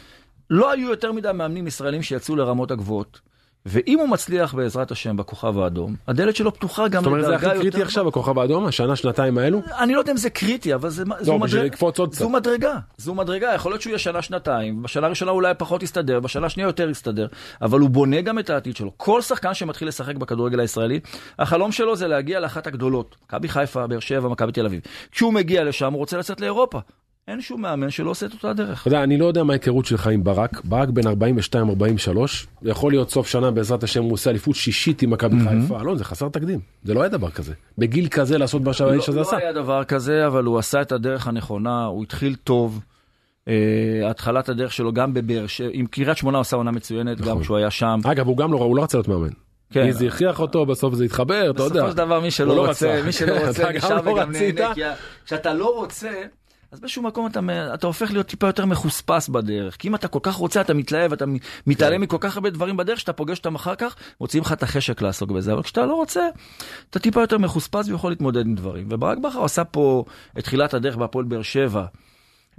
Speaker 3: לא היו יותר מדי מאמנים ישראלים שיצאו לרמות הגבוהות. ואם הוא מצליח בעזרת השם בכוכב האדום, הדלת שלו פתוחה גם
Speaker 2: זאת אומרת זה
Speaker 3: לדרגה
Speaker 2: הכי
Speaker 3: יותר...
Speaker 2: קריטי עכשיו הכוכב האדום השנה שנתיים האלו.
Speaker 3: אני לא יודע אם זה קריטי, אבל זה, זו,
Speaker 2: בשביל
Speaker 3: מדרג...
Speaker 2: לקפוץ עוד
Speaker 3: זו
Speaker 2: קצת.
Speaker 3: מדרגה. זו מדרגה, יכול להיות שהוא יהיה שנה-שנתיים, בשנה הראשונה אולי פחות יסתדר, בשנה השנייה יותר יסתדר, אבל הוא בונה גם את העתיד שלו. כל שחקן שמתחיל לשחק בכדורגל הישראלי, החלום שלו זה להגיע לאחת הגדולות, מכבי חיפה, באר שבע, מכבי תל אביב. כשהוא מגיע לשם הוא רוצה לצאת לאירופה. אין שום מאמן שלא עושה את אותה דרך.
Speaker 2: אתה יודע, אני לא יודע מה ההיכרות שלך עם ברק, ברק בן 42-43, יכול להיות סוף שנה בעזרת השם הוא עושה אליפות שישית עם מכבי חיפה, לא, זה חסר תקדים, זה לא היה דבר כזה. בגיל כזה לעשות מה שהאיש הזה
Speaker 3: לא,
Speaker 2: עשה.
Speaker 3: לא היה דבר כזה, אבל הוא עשה את הדרך הנכונה, הוא התחיל טוב. Uh, התחלת הדרך שלו גם בבאר שבע, עם קריית שמונה הוא עשה עונה מצוינת, גם
Speaker 2: נכון.
Speaker 3: כשהוא היה שם.
Speaker 2: אגב, הוא גם לא, הוא לא רצה להיות מאמן.
Speaker 3: כן.
Speaker 2: זה הכריח אותו, בסוף זה התחבר, אתה יודע.
Speaker 3: בסופו של דבר מי
Speaker 2: הוא
Speaker 3: שלא
Speaker 2: לא
Speaker 3: רוצה,
Speaker 2: רצה.
Speaker 3: מי שלא רוצה
Speaker 2: גם
Speaker 3: נשאר
Speaker 2: לא
Speaker 3: וגם. נהנה, כי כשאתה לא רוצה, אז באיזשהו מקום אתה, אתה הופך להיות טיפה יותר מחוספס בדרך. כי אם אתה כל כך רוצה, אתה מתלהב, אתה מתעלם מכל כך הרבה דברים בדרך, שאתה פוגש אותם אחר כך, מוציאים לך את החשק לעסוק בזה. אבל כשאתה לא רוצה, אתה טיפה יותר מחוספס ויכול להתמודד עם דברים. וברק בכר עשה פה את תחילת הדרך בהפועל באר שבע,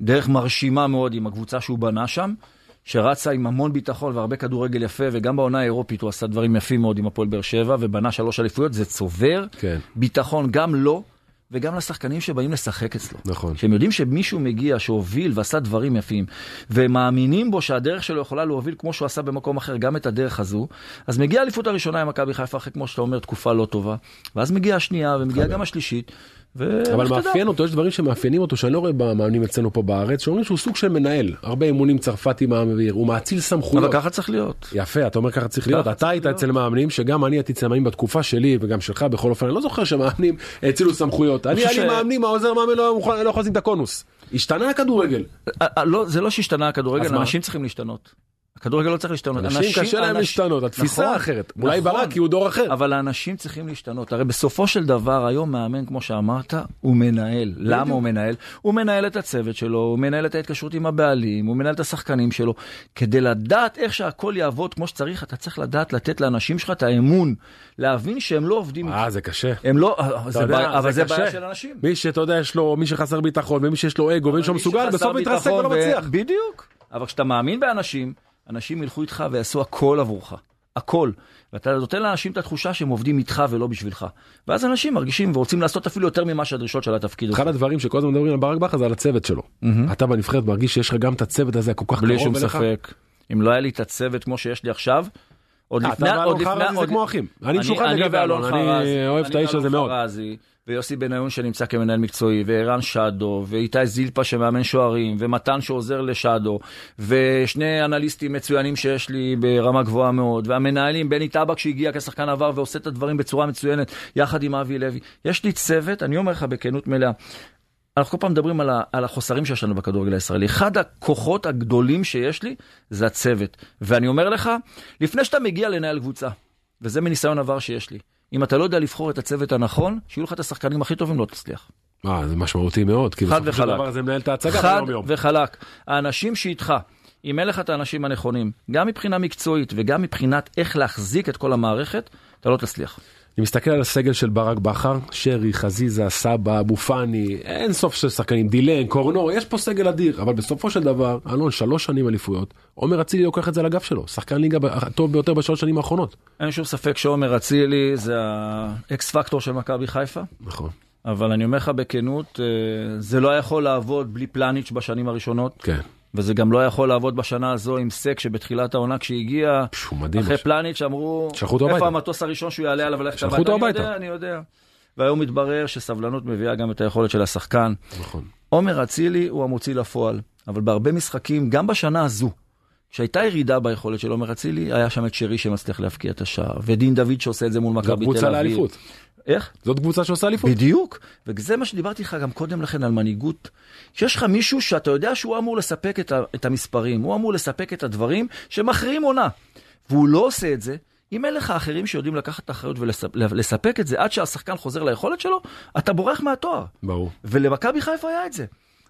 Speaker 3: דרך מרשימה מאוד עם הקבוצה שהוא בנה שם. שרצה עם המון ביטחון והרבה כדורגל יפה, וגם בעונה האירופית הוא עשה דברים יפים מאוד עם הפועל באר שבע, ובנה שלוש אליפויות, זה צובר
Speaker 2: כן.
Speaker 3: ביטחון גם לו וגם לשחקנים שבאים לשחק אצלו.
Speaker 2: נכון.
Speaker 3: שהם יודעים שמישהו מגיע, שהוביל ועשה דברים יפים, ומאמינים בו שהדרך שלו יכולה להוביל כמו שהוא עשה במקום אחר, גם את הדרך הזו, אז מגיעה האליפות הראשונה עם מכבי חיפה אחרי, כמו שאתה אומר, תקופה לא טובה, ואז מגיעה השנייה ומגיעה גם השלישית.
Speaker 2: אבל. מאפיין אותו, יש דברים שמאפיינים אותו שאני לא רואה במאמנים אצלנו פה בארץ, שאומרים שהוא סוג של מנהל, הרבה אימונים צרפתי מעביר, הוא מאציל סמכויות.
Speaker 3: אבל ככה צריך להיות.
Speaker 2: יפה, אתה אומר ככה צריך להיות.
Speaker 3: ככה
Speaker 2: אתה היית. אצל מאמנים, שגם אני הייתי אצל מאמנים בתקופה שלי, וגם שלך בכל אופן, אני לא זוכר שמאמנים האצילו סמכויות. אני,
Speaker 3: ש-
Speaker 2: מאמנים, העוזר מאמן לא לא יכול לשים את הקונוס. השתנה הכדורגל.
Speaker 3: אה, אה, לא, זה לא שהשתנה הכדורגל? אנשים צריכים להשתנות. הכדורגל לא צריך להשתנות.
Speaker 2: אנשים קשה להם
Speaker 3: אנשים-
Speaker 2: להשתנות, התפיסה
Speaker 3: נכון,
Speaker 2: אחרת. אולי
Speaker 3: נכון.
Speaker 2: ברק כי הוא דור אחר.
Speaker 3: אבל האנשים צריכים להשתנות. הרי בסופו של דבר, היום מאמן, כמו שאמרת, הוא מנהל. למה הוא מנהל? הוא מנהל את הצוות שלו, הוא מנהל את ההתקשרות עם הבעלים, הוא מנהל את השחקנים שלו. כדי לדעת איך שהכל יעבוד כמו שצריך, אתה צריך לדעת לתת לאנשים שלך את האמון, להבין שהם לא עובדים איתך.
Speaker 2: אה, זה קשה.
Speaker 3: הם לא, זה
Speaker 2: יודע,
Speaker 3: בעיה, אבל זה. בעיה של אנשים.
Speaker 2: מי שאתה יודע יש לו, מי שחסר ביטחון, ומי שיש לו אגו, ומי שלא מסוגל, בסוף מתרסק ולא מצליח.
Speaker 3: בדיוק. אבל כשאתה מאמין באנשים, אנשים ילכו איתך ויעשו הכל עבורך. הכל. ואתה נותן לאנשים את התחושה שהם עובדים איתך ולא בשבילך. ואז אנשים מרגישים ורוצים לעשות אפילו יותר ממה שהדרישות של התפקיד.
Speaker 2: אחד הדברים שכל הזמן מדברים על ברק בכר זה על הצוות שלו. אתה בנבחרת מרגיש שיש לך גם את הצוות הזה כל כך
Speaker 3: בלי
Speaker 2: קרוב
Speaker 3: שום
Speaker 2: אליך.
Speaker 3: ספק. אם לא היה לי את הצוות כמו שיש לי עכשיו, עוד
Speaker 2: אה,
Speaker 3: לפני... עוד לפני- עוד-
Speaker 2: כמו אחים. אני
Speaker 3: אני
Speaker 2: לגבי אלון, אני
Speaker 3: חרזי,
Speaker 2: אוהב את האיש הזה
Speaker 3: אני
Speaker 2: מאוד.
Speaker 3: ויוסי בניון שנמצא כמנהל מקצועי, וערן שדו, ואיתי זילפה שמאמן שוערים, ומתן שעוזר לשדו, ושני אנליסטים מצוינים שיש לי ברמה גבוהה מאוד, והמנהלים, בני טבק שהגיע כשחקן עבר ועושה את הדברים בצורה מצוינת, יחד עם אבי לוי. יש לי צוות, אני אומר לך בכנות מלאה, אנחנו כל פעם מדברים על, ה, על החוסרים שיש לנו בכדורגל הישראלי. אחד הכוחות הגדולים שיש לי זה הצוות. ואני אומר לך, לפני שאתה מגיע לנהל קבוצה, וזה מניסיון עבר שיש לי, אם אתה לא יודע לבחור את הצוות הנכון, שיהיו לך את השחקנים הכי טובים, לא תצליח.
Speaker 2: אה, זה משמעותי מאוד,
Speaker 3: חד
Speaker 2: בסופו של
Speaker 3: וחלק.
Speaker 2: דבר זה מנהל את ההצגה
Speaker 3: חד
Speaker 2: ביום יום.
Speaker 3: וחלק. האנשים שאיתך, אם אין לך את האנשים הנכונים, גם מבחינה מקצועית וגם מבחינת איך להחזיק את כל המערכת, אתה לא תצליח.
Speaker 2: אני מסתכל על הסגל של ברק בכר, שרי, חזיזה, סבא, אבו פאני, אין סוף של שחקנים, דילן, קורנו, יש פה סגל אדיר, אבל בסופו של דבר, אלון, שלוש שנים אליפויות, עומר אצילי לוקח את זה על הגב שלו, שחקן ליגה הטוב ביותר בשלוש שנים האחרונות.
Speaker 3: אין שום ספק שעומר אצילי זה האקס פקטור של מכבי חיפה.
Speaker 2: נכון.
Speaker 3: אבל אני אומר לך בכנות, אה, זה לא יכול לעבוד בלי פלניץ' בשנים הראשונות.
Speaker 2: כן.
Speaker 3: וזה גם לא יכול לעבוד בשנה הזו עם סק שבתחילת העונה כשהגיע. אחרי. פלניץ' אמרו, איפה
Speaker 2: הביתה."
Speaker 3: המטוס הראשון שהוא יעלה עליו וללכת
Speaker 2: שלחו אותו
Speaker 3: אני
Speaker 2: הביתה.
Speaker 3: יודע, אני יודע. והיום מתברר שסבלנות מביאה גם את היכולת של השחקן.
Speaker 2: נכון.
Speaker 3: עומר אצילי הוא המוציא לפועל, אבל בהרבה משחקים, גם בשנה הזו, כשהייתה ירידה ביכולת של עומר אצילי, היה שם את שרי שמצליח להבקיע את השער, ודין דוד שעושה את זה מול
Speaker 2: זאת
Speaker 3: מכבי תל
Speaker 2: קבוצה
Speaker 3: אביב.
Speaker 2: לאליפות.
Speaker 3: איך?
Speaker 2: זאת קבוצה שעושה אליפות.
Speaker 3: בדיוק, וזה מה שדיברתי לך גם קודם לכן על מנהיגות. שיש לך מישהו שאתה יודע שהוא אמור לספק את, ה, את המספרים, הוא אמור לספק את הדברים שמכריעים עונה, והוא לא עושה את זה. אם אין לך אחרים שיודעים לקחת את האחריות ולספק את זה עד שהשחקן חוזר ליכולת שלו, אתה בורח מהתואר.
Speaker 2: ברור.
Speaker 3: ולמכבי חיפה היה את זה.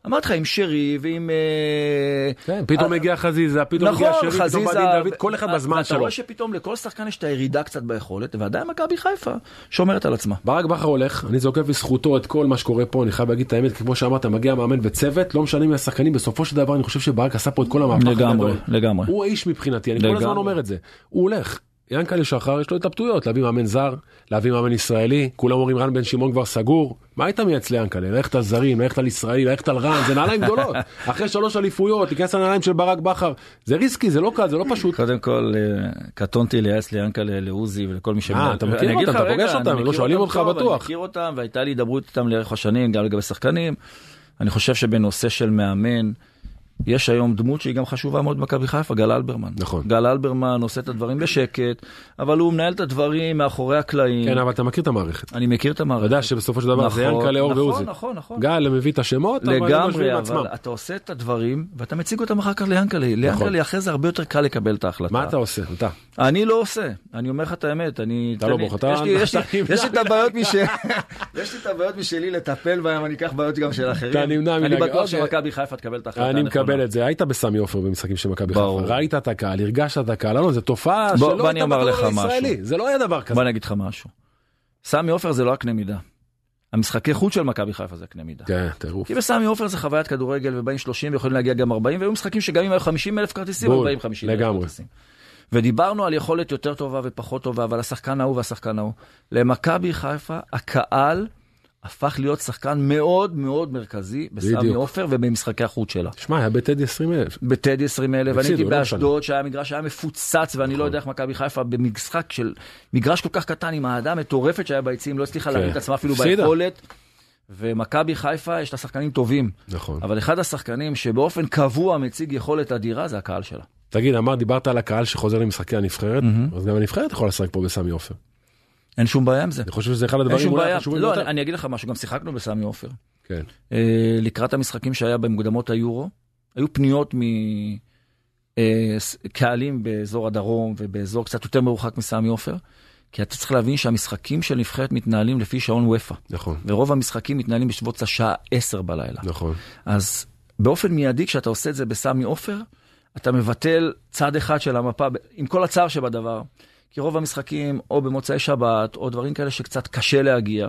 Speaker 3: אמרתי לך, עם שרי ועם... אה,
Speaker 2: כן, פתאום
Speaker 3: אה,
Speaker 2: מגיע חזיזה, פתאום מגיע
Speaker 3: נכון,
Speaker 2: שרי, פתאום
Speaker 3: חזיזה,
Speaker 2: בא דין דוד, כל אחד
Speaker 3: ו-
Speaker 2: בזמן שלו.
Speaker 3: רואה שפתאום לכל שחקן יש את הירידה קצת ביכולת, ועדיין מכבי חיפה שומרת על עצמה.
Speaker 2: ברק בכר הולך, אני זוקף בזכותו את כל מה שקורה פה, אני חייב להגיד את האמת, כי כמו שאמרת, מגיע מאמן וצוות, לא משנה מי השחקנים, בסופו של דבר אני חושב שברק עשה פה את כל המהפך
Speaker 3: לגמרי,
Speaker 2: הגדול.
Speaker 3: לגמרי.
Speaker 2: הוא האיש מבחינתי, אני כל
Speaker 3: לגמרי.
Speaker 2: הזמן אומר את זה. הוא הולך. ינקלה שחר יש לו התלבטויות, להביא מאמן זר, להביא מאמן ישראלי, כולם אומרים רן בן שמעון כבר סגור. מה היית מייעץ ליענקלה? ללכת על זרים, ללכת על ישראלי, ללכת על רן, זה נעליים גדולות. אחרי שלוש אליפויות, להיכנס לנעליים של ברק בכר, זה ריסקי, זה לא קל, זה לא פשוט.
Speaker 3: קודם כל, אה, קטונתי לייעץ ליענקלה, לעוזי ולכל מי ש...
Speaker 2: אה, אתה מכיר אותם, אתה פוגש אותם, לא שואלים אותך בטוח.
Speaker 3: אני מכיר אותם, והייתה לי הידברות איתם לאורך השנים, גם לגבי שחקנים. אני חושב שבנושא של מאמן, יש היום דמות שהיא גם חשובה מאוד במכבי חיפה, גל אלברמן.
Speaker 2: נכון.
Speaker 3: גל אלברמן עושה את הדברים בשקט, אבל הוא מנהל את הדברים מאחורי הקלעים.
Speaker 2: כן, אבל אתה מכיר את המערכת.
Speaker 3: אני מכיר את
Speaker 2: אתה
Speaker 3: המערכת.
Speaker 2: יודע שבסופו של דבר זה
Speaker 3: נכון,
Speaker 2: ינקלה אור
Speaker 3: נכון,
Speaker 2: ועוזי.
Speaker 3: נכון, נכון.
Speaker 2: גל מביא את השמות, אבל הם יושבים
Speaker 3: לגמרי,
Speaker 2: לעצמם.
Speaker 3: אבל אתה עושה את הדברים, ואתה מציג אותם אחר כך ליאנקלה. ליאנקלה אחרי זה הרבה יותר קל לקבל את ההחלטה.
Speaker 2: נכון. מה אתה עושה? אתה.
Speaker 3: אני לא עושה, אני אומר לך את האמת, אני...
Speaker 2: אתה לא בוחר, אתה-
Speaker 3: לי-
Speaker 2: אתה.
Speaker 3: יש לי את הבעיות משלי, יש לי את הבעיות משלי לטפל בהם, אני אקח בעיות גם של אחרים.
Speaker 2: אתה נמנע
Speaker 3: אני
Speaker 2: מלהגיד,
Speaker 3: בטוח
Speaker 2: אוקיי.
Speaker 3: שמכבי חיפה תקבל את ההחלטה
Speaker 2: אני
Speaker 3: הנכונה.
Speaker 2: מקבל את זה. היית בסמי עופר במשחקים של מכבי. חיפה. ראית את הקהל, הרגשת את הקהל. לא, זו תופעה שלא
Speaker 3: אני
Speaker 2: הייתה בכדורגל הישראלי. זה לא היה דבר כזה.
Speaker 3: בוא אני אגיד לך משהו. סמי עופר זה לא הקנה מידה. המשחקי חוץ של מכבי חיפה זה הקנה מידה.
Speaker 2: כן, טירוף.
Speaker 3: כי בסמי עופר זה חוויית כדורגל ובאים 30 ויכולים להגיע גם 40 והיו משחקים שגם אם היו 50 אלף כרטיסים,
Speaker 2: בול,
Speaker 3: 40 50 אלף. כרטיסים. ודיברנו על יכולת יותר טובה ופחות טובה, אבל השחקן ההוא והשחקן ההוא. למכבי חיפה, הקהל הפך להיות שחקן מאוד מאוד מרכזי בסמי. עופר ובמשחקי החוץ שלה.
Speaker 2: שמע, היה בטדי 20 אלף.
Speaker 3: בטדי 20 אלף, אני הייתי
Speaker 2: לא
Speaker 3: באשדוד שהיה מגרש שהיה מפוצץ ואני לא יודע איך מכבי חיפה במשחק של מגרש כל כך קטן עם האהדה המטורפת שהיה ביציעים לא הצליחה להביא את עצמה אפילו
Speaker 2: כן.
Speaker 3: ביכולת. ומכבי חיפה יש לה שחקנים טובים,
Speaker 2: נכון.
Speaker 3: אבל אחד השחקנים שבאופן קבוע מציג יכולת אדירה זה הקהל שלה.
Speaker 2: תגיד, אמר, דיברת על הקהל שחוזר למשחקי הנבחרת, אז גם הנבחרת יכולה לשחק פה בסמי עופר.
Speaker 3: אין שום בעיה עם זה.
Speaker 2: אני חושב שזה אחד הדברים אולי. החשובים
Speaker 3: לא,
Speaker 2: ביותר.
Speaker 3: אני, אני אגיד לך משהו, גם שיחקנו בסמי עופר.
Speaker 2: כן.
Speaker 3: אה, לקראת המשחקים שהיה במוקדמות היורו, היו פניות מקהלים באזור הדרום ובאזור קצת יותר מרוחק מסמי עופר, כי אתה צריך להבין שהמשחקים של נבחרת מתנהלים לפי שעון וופא,
Speaker 2: נכון,
Speaker 3: ורוב המשחקים מתנהלים בשבועות השעה 10 בלילה.
Speaker 2: נכון.
Speaker 3: אז באופן מיידי, כשאתה עושה את זה בסמי עופר, אתה מבטל צד אחד של המפה, עם כל הצער שבדבר. כי רוב המשחקים או במוצאי שבת, או דברים כאלה שקצת קשה להגיע.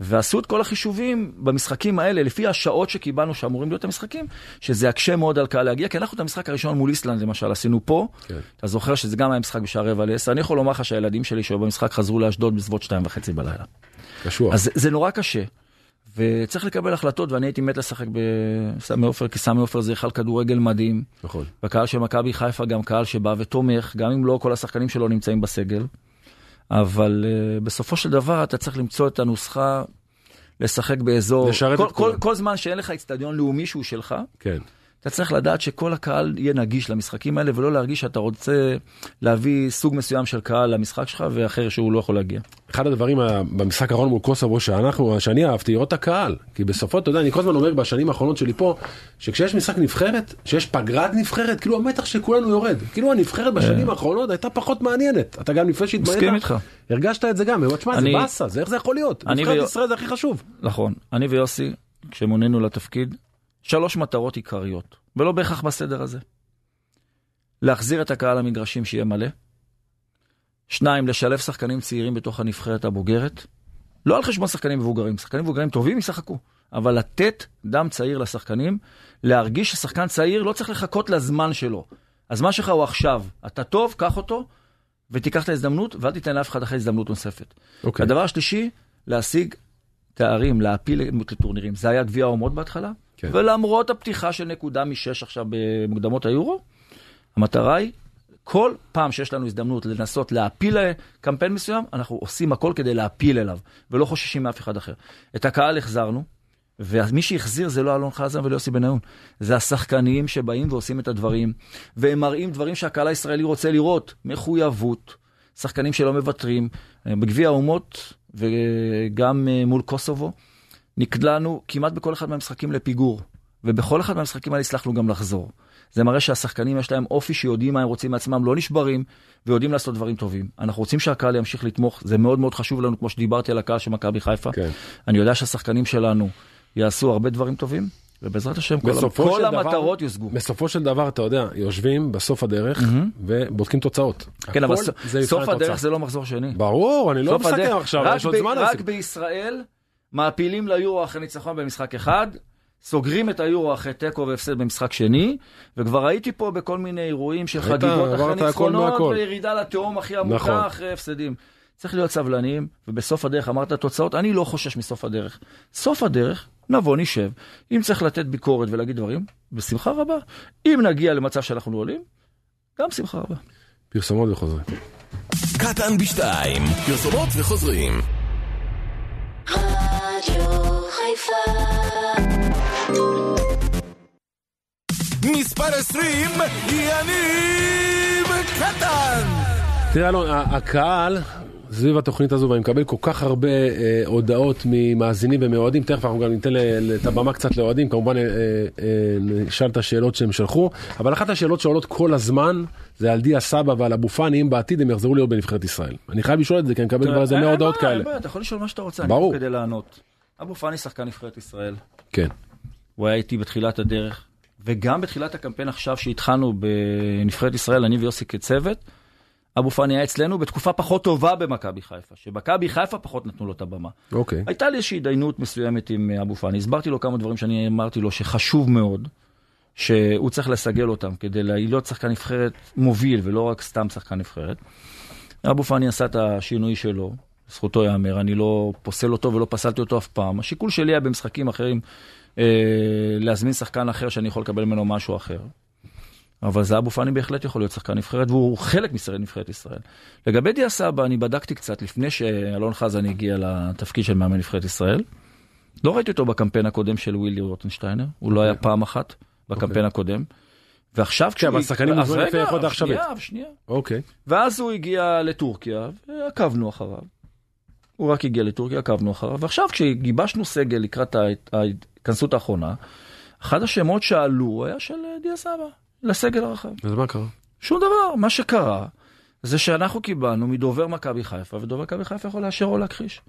Speaker 3: ועשו את כל החישובים במשחקים האלה, לפי השעות שקיבלנו שאמורים להיות המשחקים, שזה יקשה מאוד על קהל להגיע, כי אנחנו את המשחק הראשון מול איסלנד למשל עשינו פה,
Speaker 2: כן.
Speaker 3: אתה זוכר שזה גם היה משחק בשעה רבע לעשר, אני יכול לומר לך שהילדים שלי שהיו במשחק חזרו לאשדוד בסביבות שתיים וחצי בלילה.
Speaker 2: קשוח.
Speaker 3: אז זה, זה נורא קשה, וצריך לקבל החלטות, ואני הייתי מת לשחק בסמי עופר, כי סמי עופר זה היכל כדורגל מדהים,
Speaker 2: נכון.
Speaker 3: והקהל של מכבי חיפה גם קהל שבא ותומך, גם אם לא כל השחקנים שלו נמצאים בסגל. אבל uh, בסופו של דבר אתה צריך למצוא את הנוסחה לשחק באזור,
Speaker 2: לשרת
Speaker 3: כל,
Speaker 2: את כולם.
Speaker 3: כל, כל זמן שאין לך אצטדיון לאומי שהוא שלך,
Speaker 2: כן.
Speaker 3: אתה צריך לדעת שכל הקהל יהיה נגיש למשחקים האלה, ולא להרגיש שאתה רוצה להביא סוג מסוים של קהל למשחק שלך, ואחר שהוא לא יכול להגיע.
Speaker 2: אחד הדברים ה- במשחק האחרון מול קוסובו שאנחנו, שאני אהבתי, לראות את הקהל. כי בסופו, אתה יודע, אני כל הזמן אומר בשנים האחרונות שלי פה, שכשיש משחק נבחרת, שיש פגרת נבחרת, כאילו המתח של כולנו יורד. כאילו הנבחרת בשנים האחרונות הייתה פחות מעניינת. אתה גם לפני
Speaker 3: מסכים
Speaker 2: שהתמודדת,
Speaker 3: איתך.
Speaker 2: הרגשת את זה גם, תשמע, זה באסה, זה איך זה יכול להיות? נבחרת ישראל זה הכי חשוב.
Speaker 3: נכון. אני ויוסי, כשמונינו לתפקיד, שלוש מטרות עיקריות, ולא בהכרח בסדר הזה. להחזיר את הקהל למגרשים שיהיה מלא. שניים, לשלב שחקנים צעירים בתוך הנבחרת הבוגרת. לא על חשבון שחקנים מבוגרים, שחקנים מבוגרים טובים ישחקו, אבל לתת דם צעיר לשחקנים, להרגיש ששחקן צעיר לא צריך לחכות לזמן שלו. הזמן שלך הוא עכשיו, אתה טוב, קח אותו, ותיקח את ההזדמנות, ואל תיתן לאף אחד אחרי הזדמנות נוספת.
Speaker 2: אוקיי.
Speaker 3: הדבר השלישי, להשיג תארים, להעפיל לטורנירים. זה היה גביע האומות בהתחלה,
Speaker 2: כן.
Speaker 3: ולמרות הפתיחה של נקודה משש עכשיו במוקדמות היורו, המטרה היא, כל פעם שיש לנו הזדמנות לנסות להפיל קמפיין מסוים, אנחנו עושים הכל כדי להפיל אליו, ולא חוששים מאף אחד אחר. את הקהל החזרנו, ומי שהחזיר זה לא אלון חזן ולא יוסי בניון, זה השחקנים שבאים ועושים את הדברים, והם מראים דברים שהקהל הישראלי רוצה לראות, מחויבות, שחקנים שלא מוותרים. בגביע האומות וגם אה, מול קוסובו, נקלענו כמעט בכל אחד מהמשחקים לפיגור, ובכל אחד מהמשחקים האלה הצלחנו גם לחזור. זה מראה שהשחקנים יש להם אופי שיודעים מה הם רוצים מעצמם, לא נשברים, ויודעים לעשות דברים טובים. אנחנו רוצים שהקהל ימשיך לתמוך, זה מאוד מאוד חשוב לנו, כמו שדיברתי על הקהל של מכבי חיפה.
Speaker 2: כן.
Speaker 3: אני יודע שהשחקנים שלנו יעשו הרבה דברים טובים, ובעזרת השם כל, כל
Speaker 2: דבר-
Speaker 3: המטרות יושגו.
Speaker 2: בסופו של דבר, אתה יודע, יושבים בסוף הדרך ובודקים תוצאות.
Speaker 3: כן, אבל
Speaker 2: זה
Speaker 3: סוף. הדרך זה לא מחזור שני.
Speaker 2: ברור, אני לא מסכם
Speaker 3: הדרך-
Speaker 2: עכשיו, יש עוד זמן.
Speaker 3: רק
Speaker 2: לזה.
Speaker 3: בישראל מעפילים ליורו אחרי ניצחון במשחק אחד, סוגרים את היורו אחרי תיקו והפסד במשחק שני, וכבר הייתי פה בכל מיני אירועים של חגיגות אחרי ניצחונות. וירידה לתהום הכי עמוקה
Speaker 2: נכון.
Speaker 3: אחרי הפסדים. צריך להיות סבלניים, ובסוף הדרך אמרת תוצאות, אני לא חושש מסוף הדרך. סוף הדרך, נבוא, נשב. אם צריך לתת ביקורת ולהגיד דברים, בשמחה רבה. אם נגיע למצב שאנחנו עולים, גם בשמחה רבה.
Speaker 2: פרסומות וחוזרים.
Speaker 1: קטן בשתיים, פרסומות וחוזרים.
Speaker 4: רדיו חיפה.
Speaker 1: מספר 20, יניב קטן!
Speaker 2: תראה אלון, הקהל סביב התוכנית הזו, ואני מקבל כל כך הרבה אה, הודעות ממאזינים ומאוהדים, תכף אנחנו גם ניתן את הבמה קצת לאוהדים, כמובן אה, אה, נשאל את השאלות שהם שלחו, אבל אחת השאלות שעולות כל הזמן זה על דיה סבא ועל אבו פאני, אם בעתיד הם יחזרו להיות בנבחרת ישראל. אני חייב לשאול את זה, כי אני מקבל כבר איזה 100 הודעות כאלה.
Speaker 3: אתה יכול לשאול מה שאתה רוצה, אני
Speaker 2: ברור.
Speaker 3: פה כדי לענות. אבו פאני שחקן נבחרת ישראל,
Speaker 2: כן.
Speaker 3: הוא היה איתי בתחילת הדרך, וגם בתחילת הקמפיין עכשיו שהתחלנו בנבחרת ישראל, אני ויוסי כצוות, אבו פאני היה אצלנו בתקופה פחות טובה במכבי חיפה, שמכבי חיפה פחות נתנו לו את הבמה.
Speaker 2: אוקיי.
Speaker 3: הייתה לי איזושהי התדיינות מסוימת עם אה, אבו פאני, הסברתי לו כמה דברים שאני אמרתי לו שחשוב מאוד, שהוא צריך לסגל אותם כדי להיות שחקן נבחרת מוביל ולא רק סתם שחקן נבחרת. אבו פאני עשה את השינוי שלו, זכותו ייאמר, אני לא פוסל אותו ולא פסלתי אותו אף פעם. השיקול שלי היה במשחקים אחרים אה, להזמין שחקן אחר שאני יכול לקבל ממנו משהו אחר. אבל זה אבו פאני בהחלט יכול להיות שחקן נבחרת, והוא חלק מישראל נבחרת ישראל. לגבי דיה סבא, אני בדקתי קצת לפני שאלון חזן הגיע לתפקיד של מאמן נבחרת ישראל. לא ראיתי אותו בקמפיין הקודם של ווילי רוטנשטיינר, הוא לא היה פעם אחת בקמפיין הקודם. ועכשיו
Speaker 2: כן, אבל
Speaker 3: כשהוא-
Speaker 2: השחקנים
Speaker 3: אז
Speaker 2: מוזמנים לפי
Speaker 3: רגע,
Speaker 2: היכולת העכשווית.
Speaker 3: שנייה, שנייה.
Speaker 2: אוקיי.
Speaker 3: ואז הוא הגיע לטורקיה, ועקבנו אחריו. הוא רק הגיע לטורקיה, עקבנו אחריו, ועכשיו כשגיבשנו סגל לקראת ההת- ההתכנסות האחרונה, אחד השמות שעלו היה של דיה סבא, לסגל הרחב.
Speaker 2: אז מה קרה?
Speaker 3: שום דבר. מה שקרה זה שאנחנו קיבלנו מדובר מכבי חיפה, ודובר מכבי חיפה יכול לאשר או להכחיש.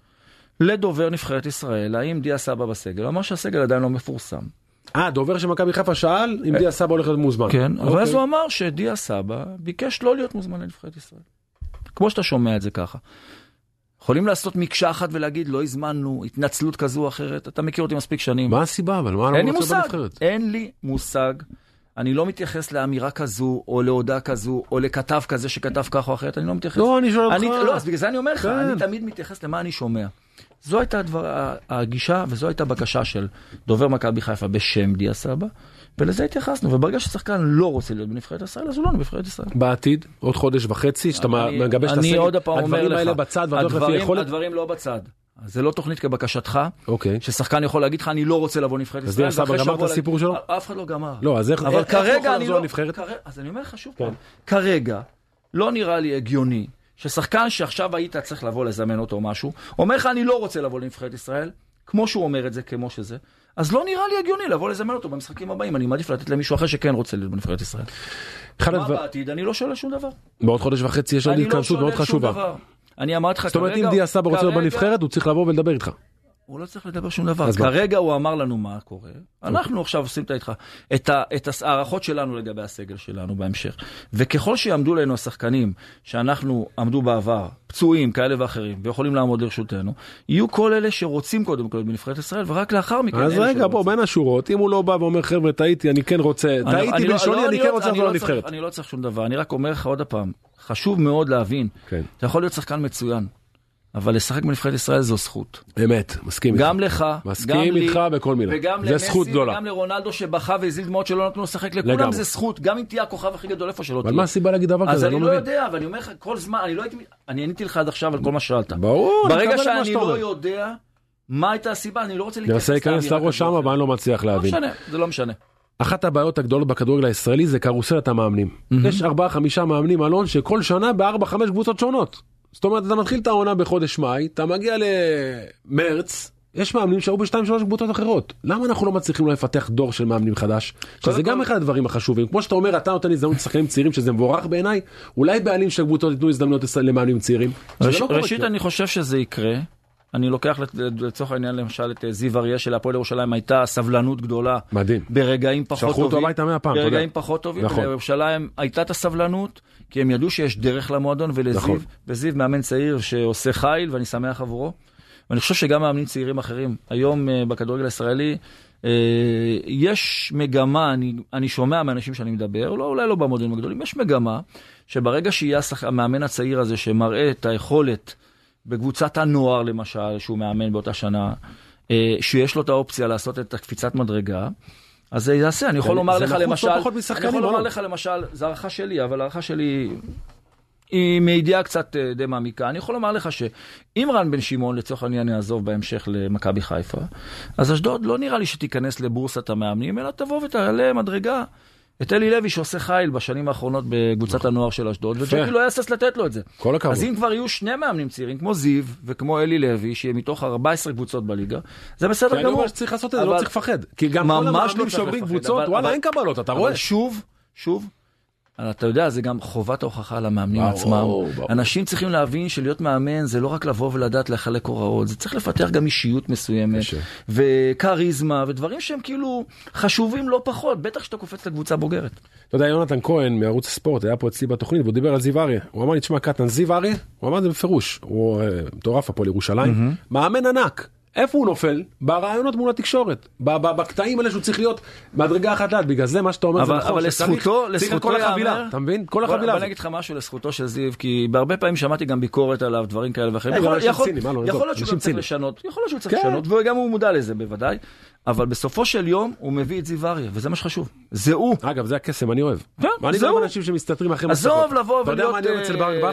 Speaker 3: לדובר נבחרת ישראל, האם דיה סבא בסגל? אמר שהסגל עדיין לא מפורסם.
Speaker 2: אה, דובר של מכבי חיפה שאל אם דיה סבא הולך להיות מוזמן.
Speaker 3: כן, אבל
Speaker 2: אוקיי.
Speaker 3: אז הוא אמר שדיה סבא ביקש לא להיות מוזמן לנבחרת ישראל. כמו שאתה שומע את זה ככה. יכולים לעשות מקשה אחת ולהגיד לא הזמנו, התנצלות כזו או אחרת, אתה מכיר אותי מספיק שנים.
Speaker 2: מה הסיבה אבל? מה
Speaker 3: אין לי
Speaker 2: לא רוצה
Speaker 3: מושג,
Speaker 2: בנבחרת?
Speaker 3: אין לי מושג. אני לא מתייחס לאמירה כזו, או להודעה כזו, או לכתב כזה שכתב כך או אחרת, אני לא מתייחס.
Speaker 2: לא, אני שואל אותך.
Speaker 3: אני, לא, אז בגלל זה אני אומר לך,
Speaker 2: כן.
Speaker 3: אני תמיד מתייחס למה אני שומע. זו הייתה הדבר, הגישה וזו הייתה בקשה של דובר מכבי חיפה בשם דיה סבא, ולזה התייחסנו, וברגע ששחקן לא רוצה להיות בנבחרת ישראל, אז הוא לא בנבחרת ישראל.
Speaker 2: בעתיד, עוד חודש וחצי, שאתה
Speaker 3: אני-
Speaker 2: מגבש את הסגל, הדברים האלה בצד
Speaker 3: הדברים-
Speaker 2: יכולת?
Speaker 3: הדברים לא בצד. זה לא תוכנית כבקשתך,
Speaker 2: אוקיי.
Speaker 3: ששחקן יכול להגיד לך, אני לא רוצה לבוא לנבחרת
Speaker 2: אז
Speaker 3: ישראל.
Speaker 2: דיה סבא
Speaker 3: ואחרי
Speaker 2: גמר את הסיפור שלו?
Speaker 3: אף אחד לא גמר.
Speaker 2: לא, אז איך
Speaker 3: אבל
Speaker 2: איך- הוא יכול לחזור
Speaker 3: לא...
Speaker 2: לנבחרת?
Speaker 3: אז אני אומר לך שוב
Speaker 2: כן.
Speaker 3: פעם, כרגע לא נראה לי הגיוני ששחקן שעכשיו היית צריך לבוא לזמן אותו משהו, אומר לך, אני לא רוצה לבוא לנבחרת ישראל, כמו שהוא אומר את זה, כמו שזה, אז לא נראה לי הגיוני לבוא לזמן אותו במשחקים הבאים. אני מעדיף לתת למישהו אחר שכן רוצה להיות בנבחרת ישראל. מה בעתיד? אני לא שואל שום דבר.
Speaker 2: בעוד חודש וחצי יש
Speaker 3: אני לא
Speaker 2: התכנסות מאוד חשובה.
Speaker 3: אני אמרתי לך,
Speaker 2: זאת אומרת, אם
Speaker 3: כרגע-
Speaker 2: דיה סבא רוצה להיות
Speaker 3: כרגע-
Speaker 2: בנבחרת, הוא צריך לבוא ולדבר איתך.
Speaker 3: הוא לא צריך לדבר שום דבר. כרגע הוא אמר לנו מה קורה. אנחנו עכשיו עושים את ההערכות שלנו לגבי הסגל שלנו בהמשך. וככל שיעמדו לנו השחקנים שאנחנו עמדו בעבר, פצועים כאלה ואחרים, ויכולים לעמוד לרשותנו, יהיו כל אלה שרוצים קודם כל בנבחרת ישראל, ורק לאחר מכן...
Speaker 2: אז רגע, בוא. בין השורות, אם הוא לא בא ואומר, חבר'ה, טעיתי, אני כן רוצה,
Speaker 3: אני-
Speaker 2: טעיתי
Speaker 3: לא-
Speaker 2: בלשוני,
Speaker 3: לא,
Speaker 2: אני
Speaker 3: לא-
Speaker 2: כן רוצה לחזור
Speaker 3: לא צריך-
Speaker 2: לנבחרת.
Speaker 3: אני לא צריך שום דבר, אני רק אומר לך עוד פעם, חשוב מאוד להבין,
Speaker 2: כן.
Speaker 3: אתה יכול להיות שחקן מצוין. אבל לשחק בנבחרת ישראל זו זכות.
Speaker 2: אמת, מסכים איתך.
Speaker 3: גם לך,
Speaker 2: מסכים
Speaker 3: גם לי,
Speaker 2: איתך בכל מילה.
Speaker 3: וגם למסי,
Speaker 2: זכות גדולה.
Speaker 3: וגם לרונלדו שבכה והזיל דמעות שלא נתנו לו לשחק, לכולם
Speaker 2: לגמרי.
Speaker 3: זה זכות, גם אם תהיה הכוכב הכי גדול איפה שלא תהיה.
Speaker 2: אבל מה הסיבה להגיד דבר
Speaker 3: אז
Speaker 2: כזה?
Speaker 3: אני
Speaker 2: אני
Speaker 3: לא
Speaker 2: לא.
Speaker 3: יודע, ואני אומר לך, כל זמן, אני לא הייתי, אני עניתי לך עד עכשיו על כל מה ששאלת.
Speaker 2: ברור, אני
Speaker 3: ברגע שאני לא. יודע מה הייתה הסיבה, אני לא רוצה
Speaker 2: אני מנסה להיכנס לראש
Speaker 3: או
Speaker 2: שמה. אבל אני לא מצליח
Speaker 3: לא
Speaker 2: להבין.
Speaker 3: משנה, זה לא משנה.
Speaker 2: אחת הבעיות הגדולות בכדורגל הישראלי זה קרוסלת המאמנים. יש ארבעה חמישה מאמנים אלון שכל שנה בארבע חמש קבוצות שונות. זאת אומרת אתה מתחיל את העונה בחודש מאי אתה מגיע למרץ יש מאמנים שהיו בשתיים שלוש קבוצות אחרות למה אנחנו לא מצליחים לפתח דור של מאמנים חדש שזה
Speaker 3: קודם
Speaker 2: גם
Speaker 3: כל-
Speaker 2: אחד הדברים החשובים כמו שאתה אומר אתה נותן הזדמנות לשחקנים צעירים שזה מבורך בעיניי אולי בעלים של קבוצות ייתנו הזדמנויות למאמנים צעירים.
Speaker 3: ראש,
Speaker 2: לא
Speaker 3: ראשית. אני חושב שזה יקרה. אני לוקח לצורך העניין למשל את אה, זיו אריה של הפועל ירושלים, הייתה סבלנות גדולה.
Speaker 2: מדהים.
Speaker 3: ברגעים פחות
Speaker 2: שלחו אותו
Speaker 3: טובים.
Speaker 2: הביתה מאה פעם.
Speaker 3: ברגעים פחות טובים.
Speaker 2: נכון.
Speaker 3: לירושלים הייתה את הסבלנות, כי הם ידעו שיש דרך למועדון ולזיו.
Speaker 2: נכון.
Speaker 3: וזיו מאמן צעיר שעושה חיל, ואני שמח עבורו. ואני חושב שגם מאמנים צעירים אחרים, היום אה, בכדורגל הישראלי, אה, יש מגמה, אני, אני שומע מאנשים שאני מדבר, לא, אולי לא במודלים הגדולים, יש מגמה שברגע שיהיה המאמן הצעיר הזה שמראה את היכולת בקבוצת הנוער למשל, שהוא מאמן באותה שנה, אה, שיש לו את האופציה לעשות את הקפיצת מדרגה, אז זה יעשה, אני יכול לומר לך
Speaker 2: לא
Speaker 3: למשל, אני יכול לומר. לך למשל, זו הערכה שלי, אבל הערכה שלי היא מידיעה קצת אה, די מעמיקה. אני יכול לומר לך שאם רן בן שמעון לצורך העניין יעזוב בהמשך למכבי חיפה, אז אשדוד לא נראה לי שתיכנס לבורסת המאמנים, אלא תבוא ותעלה מדרגה. את אלי לוי שעושה חיל בשנים האחרונות בקבוצת הנוער של אשדוד, וג'קי לא יהסס לתת לו את זה.
Speaker 2: כל הכבוד.
Speaker 3: אז אם כבר יהיו שני מאמנים צעירים, כמו זיו וכמו אלי לוי, שיהיה מתוך 14 קבוצות בליגה, זה בסדר גמור.
Speaker 2: אומר שצריך לעשות את זה, לא צריך לפחד. כי גם כל
Speaker 3: לא
Speaker 2: המאמנים שעוברים
Speaker 3: לפחד,
Speaker 2: קבוצות, וואלה אין קבלות, אתה רואה?
Speaker 3: שוב, שוב, אתה יודע, זה גם חובת ההוכחה על המאמנים
Speaker 2: ברור,
Speaker 3: עצמם.
Speaker 2: ברור.
Speaker 3: אנשים צריכים להבין שלהיות מאמן זה לא רק לבוא ולדעת לחלק הוראות, זה צריך לפתח גם אישיות מסוימת,
Speaker 2: קשה.
Speaker 3: וכריזמה, ודברים שהם כאילו חשובים לא פחות, בטח כשאתה קופץ לקבוצה בוגרת.
Speaker 2: אתה יודע, יונתן כהן מערוץ הספורט היה פה אצלי בתוכנית והוא דיבר על זיו אריה. הוא אמר לי, תשמע, קטן, זיו אריה, הוא אמר את זה בפירוש, הוא אה, מטורף הפועל ירושלים, מאמן ענק. איפה הוא נופל? ברעיונות מול התקשורת. בקטעים האלה שהוא צריך להיות מדרגה אחת ליד. בגלל זה מה שאתה אומר זה
Speaker 3: אבל,
Speaker 2: נכון.
Speaker 3: אבל לזכותו, לזכותו
Speaker 2: כל החבילה, אתה מבין? כל החבילה. הזאת.
Speaker 3: אני אגיד לך משהו לזכותו של זיו, כי בהרבה פעמים שמעתי גם ביקורת עליו, דברים כאלה ואחרים.
Speaker 2: אה,
Speaker 3: יכול-
Speaker 2: לא,
Speaker 3: להיות שהוא גם צריך. לשנות, יכול להיות שהוא צריך
Speaker 2: כן.
Speaker 3: לשנות, וגם הוא מודע לזה בוודאי, אבל בסופו של יום הוא מביא את זיו אריה, וזה מה שחשוב. זה הוא.
Speaker 2: אגב, זה הקסם, אני אוהב.
Speaker 3: כן,
Speaker 2: מה אני
Speaker 3: זהו.
Speaker 2: גם אנשים שמסתתרים אחרי
Speaker 3: עזוב לבוא ולהיות
Speaker 2: אני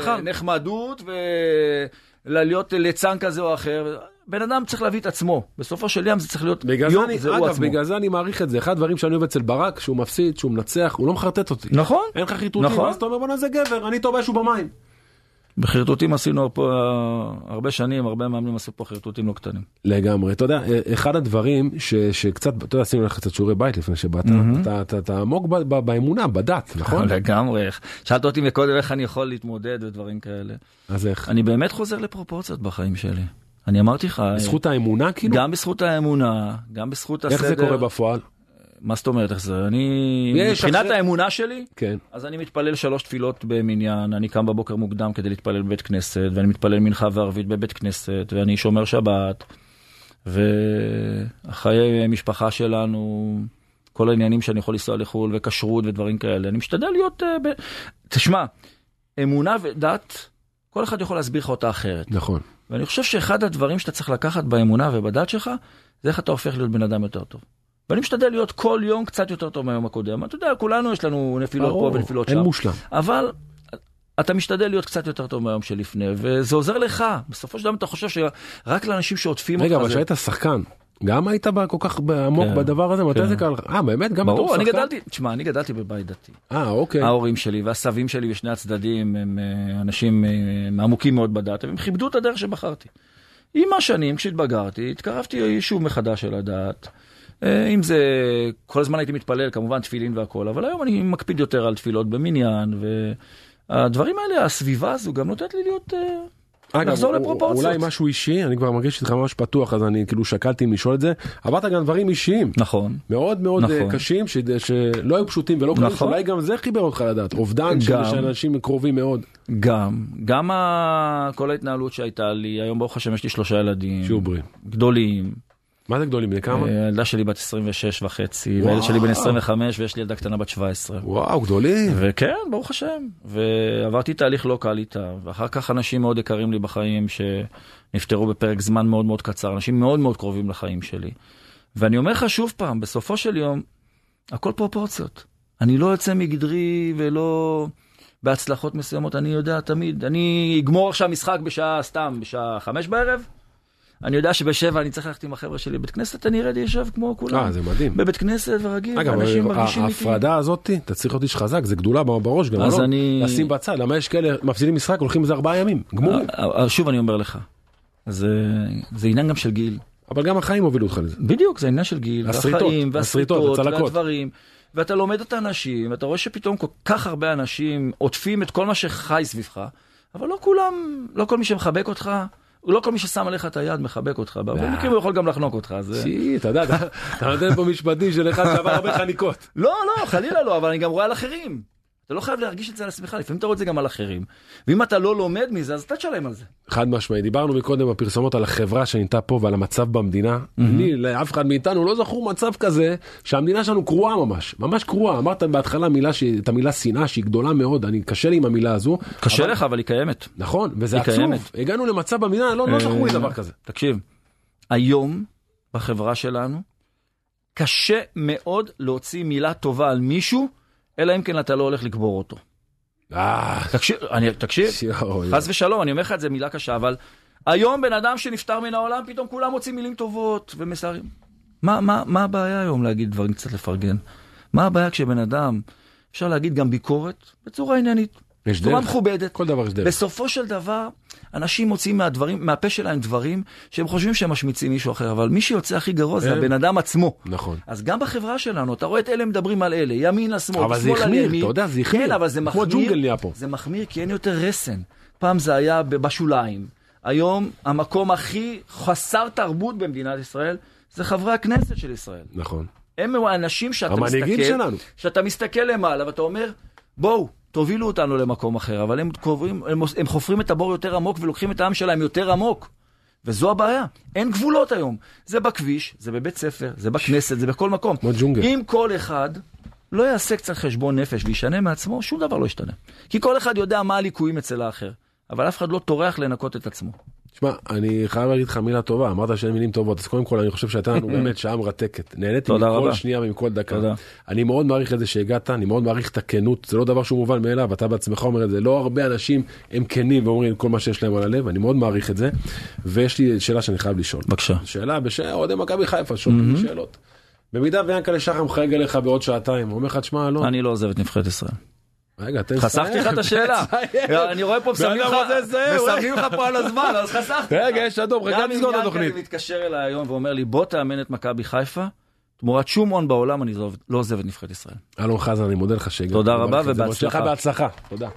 Speaker 3: אה? נחמדות ולהיות ליצן כזה או אחר. בן אדם צריך להביא את עצמו. בסופו של יום זה צריך להיות יום, זה הוא עצמו.
Speaker 2: בגלל זה אני מעריך את זה. אחד הדברים שאני אוהב אצל ברק, שהוא מפסיד, שהוא מנצח, הוא לא מחרטט אותי.
Speaker 3: נכון.
Speaker 2: אין לך חיטוטים,
Speaker 3: נכון.
Speaker 2: אז אתה אומר בואנה זה גבר, אני איתו באש ובמים.
Speaker 3: בחרטוטים עשינו פה אה, הרבה שנים, הרבה מאמנים עשו פה חרטוטים לא קטנים.
Speaker 2: לגמרי, אתה יודע, אחד הדברים ש, שקצת, אתה יודע, עשינו לך קצת שיעורי בית לפני שבאת, אתה, אתה, אתה עמוק ב, ב, באמונה, בדת, נכון?
Speaker 3: לגמרי. שאלת אותי מקודם איך אני יכול להתמודד ודברים כאלה.
Speaker 2: אז איך?
Speaker 3: אני באמת חוזר לפרופורציות בחיים שלי. אני אמרתי לך,
Speaker 2: בזכות האמונה כאילו?
Speaker 3: גם בזכות האמונה, גם בזכות הסדר.
Speaker 2: איך זה קורה בפועל?
Speaker 3: מה זאת אומרת איך זה? אני, מבחינת
Speaker 2: אחרי-
Speaker 3: האמונה שלי,
Speaker 2: כן.
Speaker 3: אז אני מתפלל שלוש תפילות במניין, אני קם בבוקר מוקדם כדי להתפלל בבית כנסת, ואני מתפלל מנחה וערבית בבית כנסת, ואני שומר שבת, והחיי משפחה שלנו, כל העניינים שאני יכול לנסוע לחו"ל, וכשרות ודברים כאלה, אני משתדל להיות... אה, ב... תשמע, אמונה ודת, כל אחד יכול להסביר לך אותה אחרת.
Speaker 2: נכון.
Speaker 3: ואני חושב שאחד הדברים שאתה צריך לקחת באמונה ובדת שלך, זה איך אתה הופך להיות בן אדם יותר טוב. ואני משתדל להיות כל יום קצת יותר טוב מהיום הקודם. אתה יודע, כולנו יש לנו נפילות
Speaker 2: ברור,
Speaker 3: פה ונפילות
Speaker 2: אין
Speaker 3: שם.
Speaker 2: מושלם.
Speaker 3: אבל אתה משתדל להיות קצת יותר טוב מהיום שלפני, וזה עוזר לך. בסופו של דבר אתה חושב שרק לאנשים שעוטפים
Speaker 2: רגע,
Speaker 3: אותך
Speaker 2: אבל
Speaker 3: זה...
Speaker 2: כשהיית שחקן, גם היית ב- כל כך עמוק
Speaker 3: כן,
Speaker 2: בדבר הזה? מתי
Speaker 3: כן.
Speaker 2: זה קרה לך? אה, באמת? גם בתור
Speaker 3: ברור, אני
Speaker 2: שחקן?
Speaker 3: גדלתי, תשמע, אני גדלתי בבית דתי.
Speaker 2: אה, אוקיי.
Speaker 3: ההורים שלי והסבים שלי בשני הצדדים הם אה, אנשים אה, עמוקים מאוד בדת, והם כיבדו את הדרך שבחרתי. עם השנים, כשהתבגרתי, התקרבתי שוב מחדש אל הדת. אה, אם זה, כל הזמן הייתי מתפלל, כמובן תפילין והכל, אבל היום אני מקפיד יותר על תפילות במניין, והדברים האלה, הסביבה הזו גם נותנת לי להיות... אה,
Speaker 2: הוא-
Speaker 3: לפרופורציות.
Speaker 2: אולי משהו אישי, אני כבר מרגיש איתך ממש פתוח, אז אני כאילו שקלתי אם לשאול את זה. עברת גם דברים אישיים.
Speaker 3: נכון.
Speaker 2: מאוד מאוד
Speaker 3: נכון.
Speaker 2: נכון. קשים ש... שלא היו פשוטים ולא קלים,
Speaker 3: נכון.
Speaker 2: שאולי גם זה חיבר אותך לדעת, אובדן. של אנשים קרובים מאוד.
Speaker 3: גם, גם ה... כל ההתנהלות שהייתה לי, היום ברוך השם יש לי שלושה ילדים.
Speaker 2: שיהיו בריאים.
Speaker 3: גדולים.
Speaker 2: מה זה גדולים? בני כמה?
Speaker 3: אה, הילדה שלי בת 26 וחצי. והילד שלי בן 25, ויש לי ילדה קטנה בת 17.
Speaker 2: וואו, גדולים.
Speaker 3: וכן, ברוך השם. ועברתי תהליך לא קל איתה, ואחר כך אנשים מאוד יקרים לי בחיים שנפטרו בפרק זמן מאוד מאוד קצר, אנשים מאוד מאוד קרובים לחיים שלי. ואני אומר לך שוב פעם, בסופו של יום, הכל פרופורציות. אני לא יוצא מגדרי ולא בהצלחות מסוימות, אני יודע תמיד, אני אגמור עכשיו משחק בשעה, סתם, בשעה חמש בערב, אני יודע שבשבע אני צריך ללכת עם החבר'ה שלי לבית כנסת, אני ארד יושב כמו כולם.
Speaker 2: אה, זה מדהים.
Speaker 3: בבית כנסת ורגיל,
Speaker 2: אגב,
Speaker 3: אנשים מרגישים איתי.
Speaker 2: ההפרדה הזאת, אתה צריך להיות איש חזק, זה גדולה בראש גם,
Speaker 3: אז
Speaker 2: לא?
Speaker 3: אני-
Speaker 2: לשים בצד, למה יש כאלה, מפסידים משחק, הולכים איזה ארבעה ימים, גמורים.
Speaker 3: אה, אה, שוב אני אומר לך, זה, זה עניין גם של גיל.
Speaker 2: אבל גם החיים הובילו אותך לזה.
Speaker 3: בדיוק, זה עניין של גיל,
Speaker 2: הסריטות,
Speaker 3: והחיים,
Speaker 2: הסריטות,
Speaker 3: והסריטות. והדברים. ואתה לומד את האנשים, ואתה רואה שפתאום כל כך הרבה אנשים עוטפים את כל מה שחי סביבך, אבל לא כולם, לא כל מי שמחבק אותך, לא כל מי ששם עליך את היד מחבק אותך, בהרבה
Speaker 2: אה.
Speaker 3: מקרים הוא יכול גם לחנוק אותך. זה...
Speaker 2: שי, אתה יודע, אתה נותן פה משפטים של אחד שעבר הרבה חניקות.
Speaker 3: לא, לא, חלילה לא, אבל אני גם רואה על אחרים. אתה לא חייב להרגיש את זה על עצמך, לפעמים אתה רואה את זה גם על אחרים. ואם אתה לא לומד מזה, אז אתה תשלם על זה.
Speaker 2: חד משמעי, דיברנו מקודם בפרסומות על החברה שנהייתה פה ועל המצב במדינה. אני, לאף אחד מאיתנו לא זכור מצב כזה שהמדינה שלנו קרועה ממש, ממש קרועה. אמרת בהתחלה מילה, ש- את המילה שנאה שהיא גדולה מאוד, אני קשה לי עם המילה הזו.
Speaker 3: קשה
Speaker 2: אבל-
Speaker 3: לך, אבל היא קיימת.
Speaker 2: נכון, וזה עצוב.
Speaker 3: קיימת.
Speaker 2: הגענו למצב במדינה, לא לא זכור לי
Speaker 3: אה,
Speaker 2: דבר כזה.
Speaker 3: תקשיב, היום בחברה שלנו קשה מאוד להוציא מילה טובה על מישהו, אלא אם כן אתה לא הולך לקבור אותו.
Speaker 2: אה,
Speaker 3: תקשיב, אני, תקשיב, חס ושלום, אני אומר לך את זה מילה קשה, אבל היום בן אדם שנפטר מן העולם, פתאום כולם מוצאים מילים טובות ומסרים. מה, מה, מה הבעיה היום להגיד דברים קצת לפרגן? מה הבעיה כשבן אדם, אפשר להגיד גם ביקורת בצורה עניינית,
Speaker 2: יש דרך.
Speaker 3: מכובדת.
Speaker 2: כל דבר יש דרך.
Speaker 3: בסופו של דבר, אנשים מוצאים מהדברים, מהפה שלהם דברים שהם חושבים שהם משמיצים מישהו אחר, אבל מי שיוצא הכי גרוע זה. הבן אדם עצמו.
Speaker 2: נכון.
Speaker 3: אז גם בחברה שלנו, אתה רואה את אלה מדברים על אלה, ימין על שמאל,
Speaker 2: אבל זה
Speaker 3: שמאל על
Speaker 2: החמיר,
Speaker 3: ימין.
Speaker 2: אתה יודע, זה החמיר.
Speaker 3: כן, אבל זה
Speaker 2: כמו
Speaker 3: מחמיר.
Speaker 2: ג'ונגל נהיה פה.
Speaker 3: זה מחמיר כי אין יותר רסן. פעם זה היה בשוליים. היום המקום הכי חסר תרבות במדינת ישראל זה חברי הכנסת של ישראל.
Speaker 2: נכון.
Speaker 3: הם האנשים שאתה
Speaker 2: המנהיגים
Speaker 3: מסתכל,
Speaker 2: שלנו.
Speaker 3: שאתה מסתכל למעלה ואתה אומר, בואו, תובילו אותנו למקום אחר, אבל הם, קוברים, הם, הם חופרים את הבור יותר עמוק ולוקחים את העם שלהם יותר עמוק. וזו הבעיה, אין גבולות היום. זה בכביש, זה בבית ספר, זה בכנסת, זה בכל מקום.
Speaker 2: כמו ג'ונגל.
Speaker 3: אם כל אחד לא יעשה קצת חשבון נפש וישנה מעצמו, שום דבר לא ישתנה. כי כל אחד יודע מה הליקויים אצל האחר, אבל אף אחד לא טורח לנקות את עצמו.
Speaker 2: תשמע, אני חייב להגיד לך מילה טובה, אמרת שאין מילים טובות, אז קודם כל אני חושב שהייתה לנו באמת שעה מרתקת. נהניתי מכל
Speaker 3: רבה.
Speaker 2: שנייה ומכל דקה.
Speaker 3: תודה.
Speaker 2: אני מאוד מעריך את זה שהגעת, אני מאוד מעריך את הכנות, זה לא דבר שהוא מובן מאליו, אתה בעצמך אומר את זה, לא הרבה אנשים הם כנים ואומרים כל מה שיש להם על הלב, אני מאוד מעריך את זה. ויש לי שאלה שאני חייב לשאול.
Speaker 3: בבקשה.
Speaker 2: שאלה בשאלה, אוהדי מכבי חיפה שואלים לי שאלות. במידה ויענקלה שחם חייג אליך בעוד שעתיים, הוא אומר לך, תשמע, לא,
Speaker 3: אני לא עוזב את נבחרת ישראל.
Speaker 2: רגע, תן
Speaker 3: חסכתי לך את השאלה. אני רואה פה, מסמנים לך פה על הזמן, אז חסכתי.
Speaker 2: רגע, יש אדום,
Speaker 3: גם אם
Speaker 2: לסגור את התוכנית.
Speaker 3: ינקלה מתקשר אליי היום ואומר לי, בוא תאמן את מכבי חיפה, תמורת שום הון בעולם אני לא- לא עוזב את נבחרת ישראל.
Speaker 2: אלון חזן, אני מודה לך שהגעת.
Speaker 3: תודה
Speaker 2: אני
Speaker 3: רבה
Speaker 2: מעריך את זה.
Speaker 3: ובהצלחה.
Speaker 2: בהצלחה. תודה.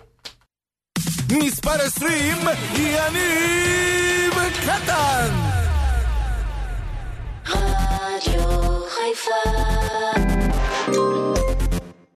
Speaker 1: מספר 20, יניב קטן!
Speaker 4: רדיו חיפה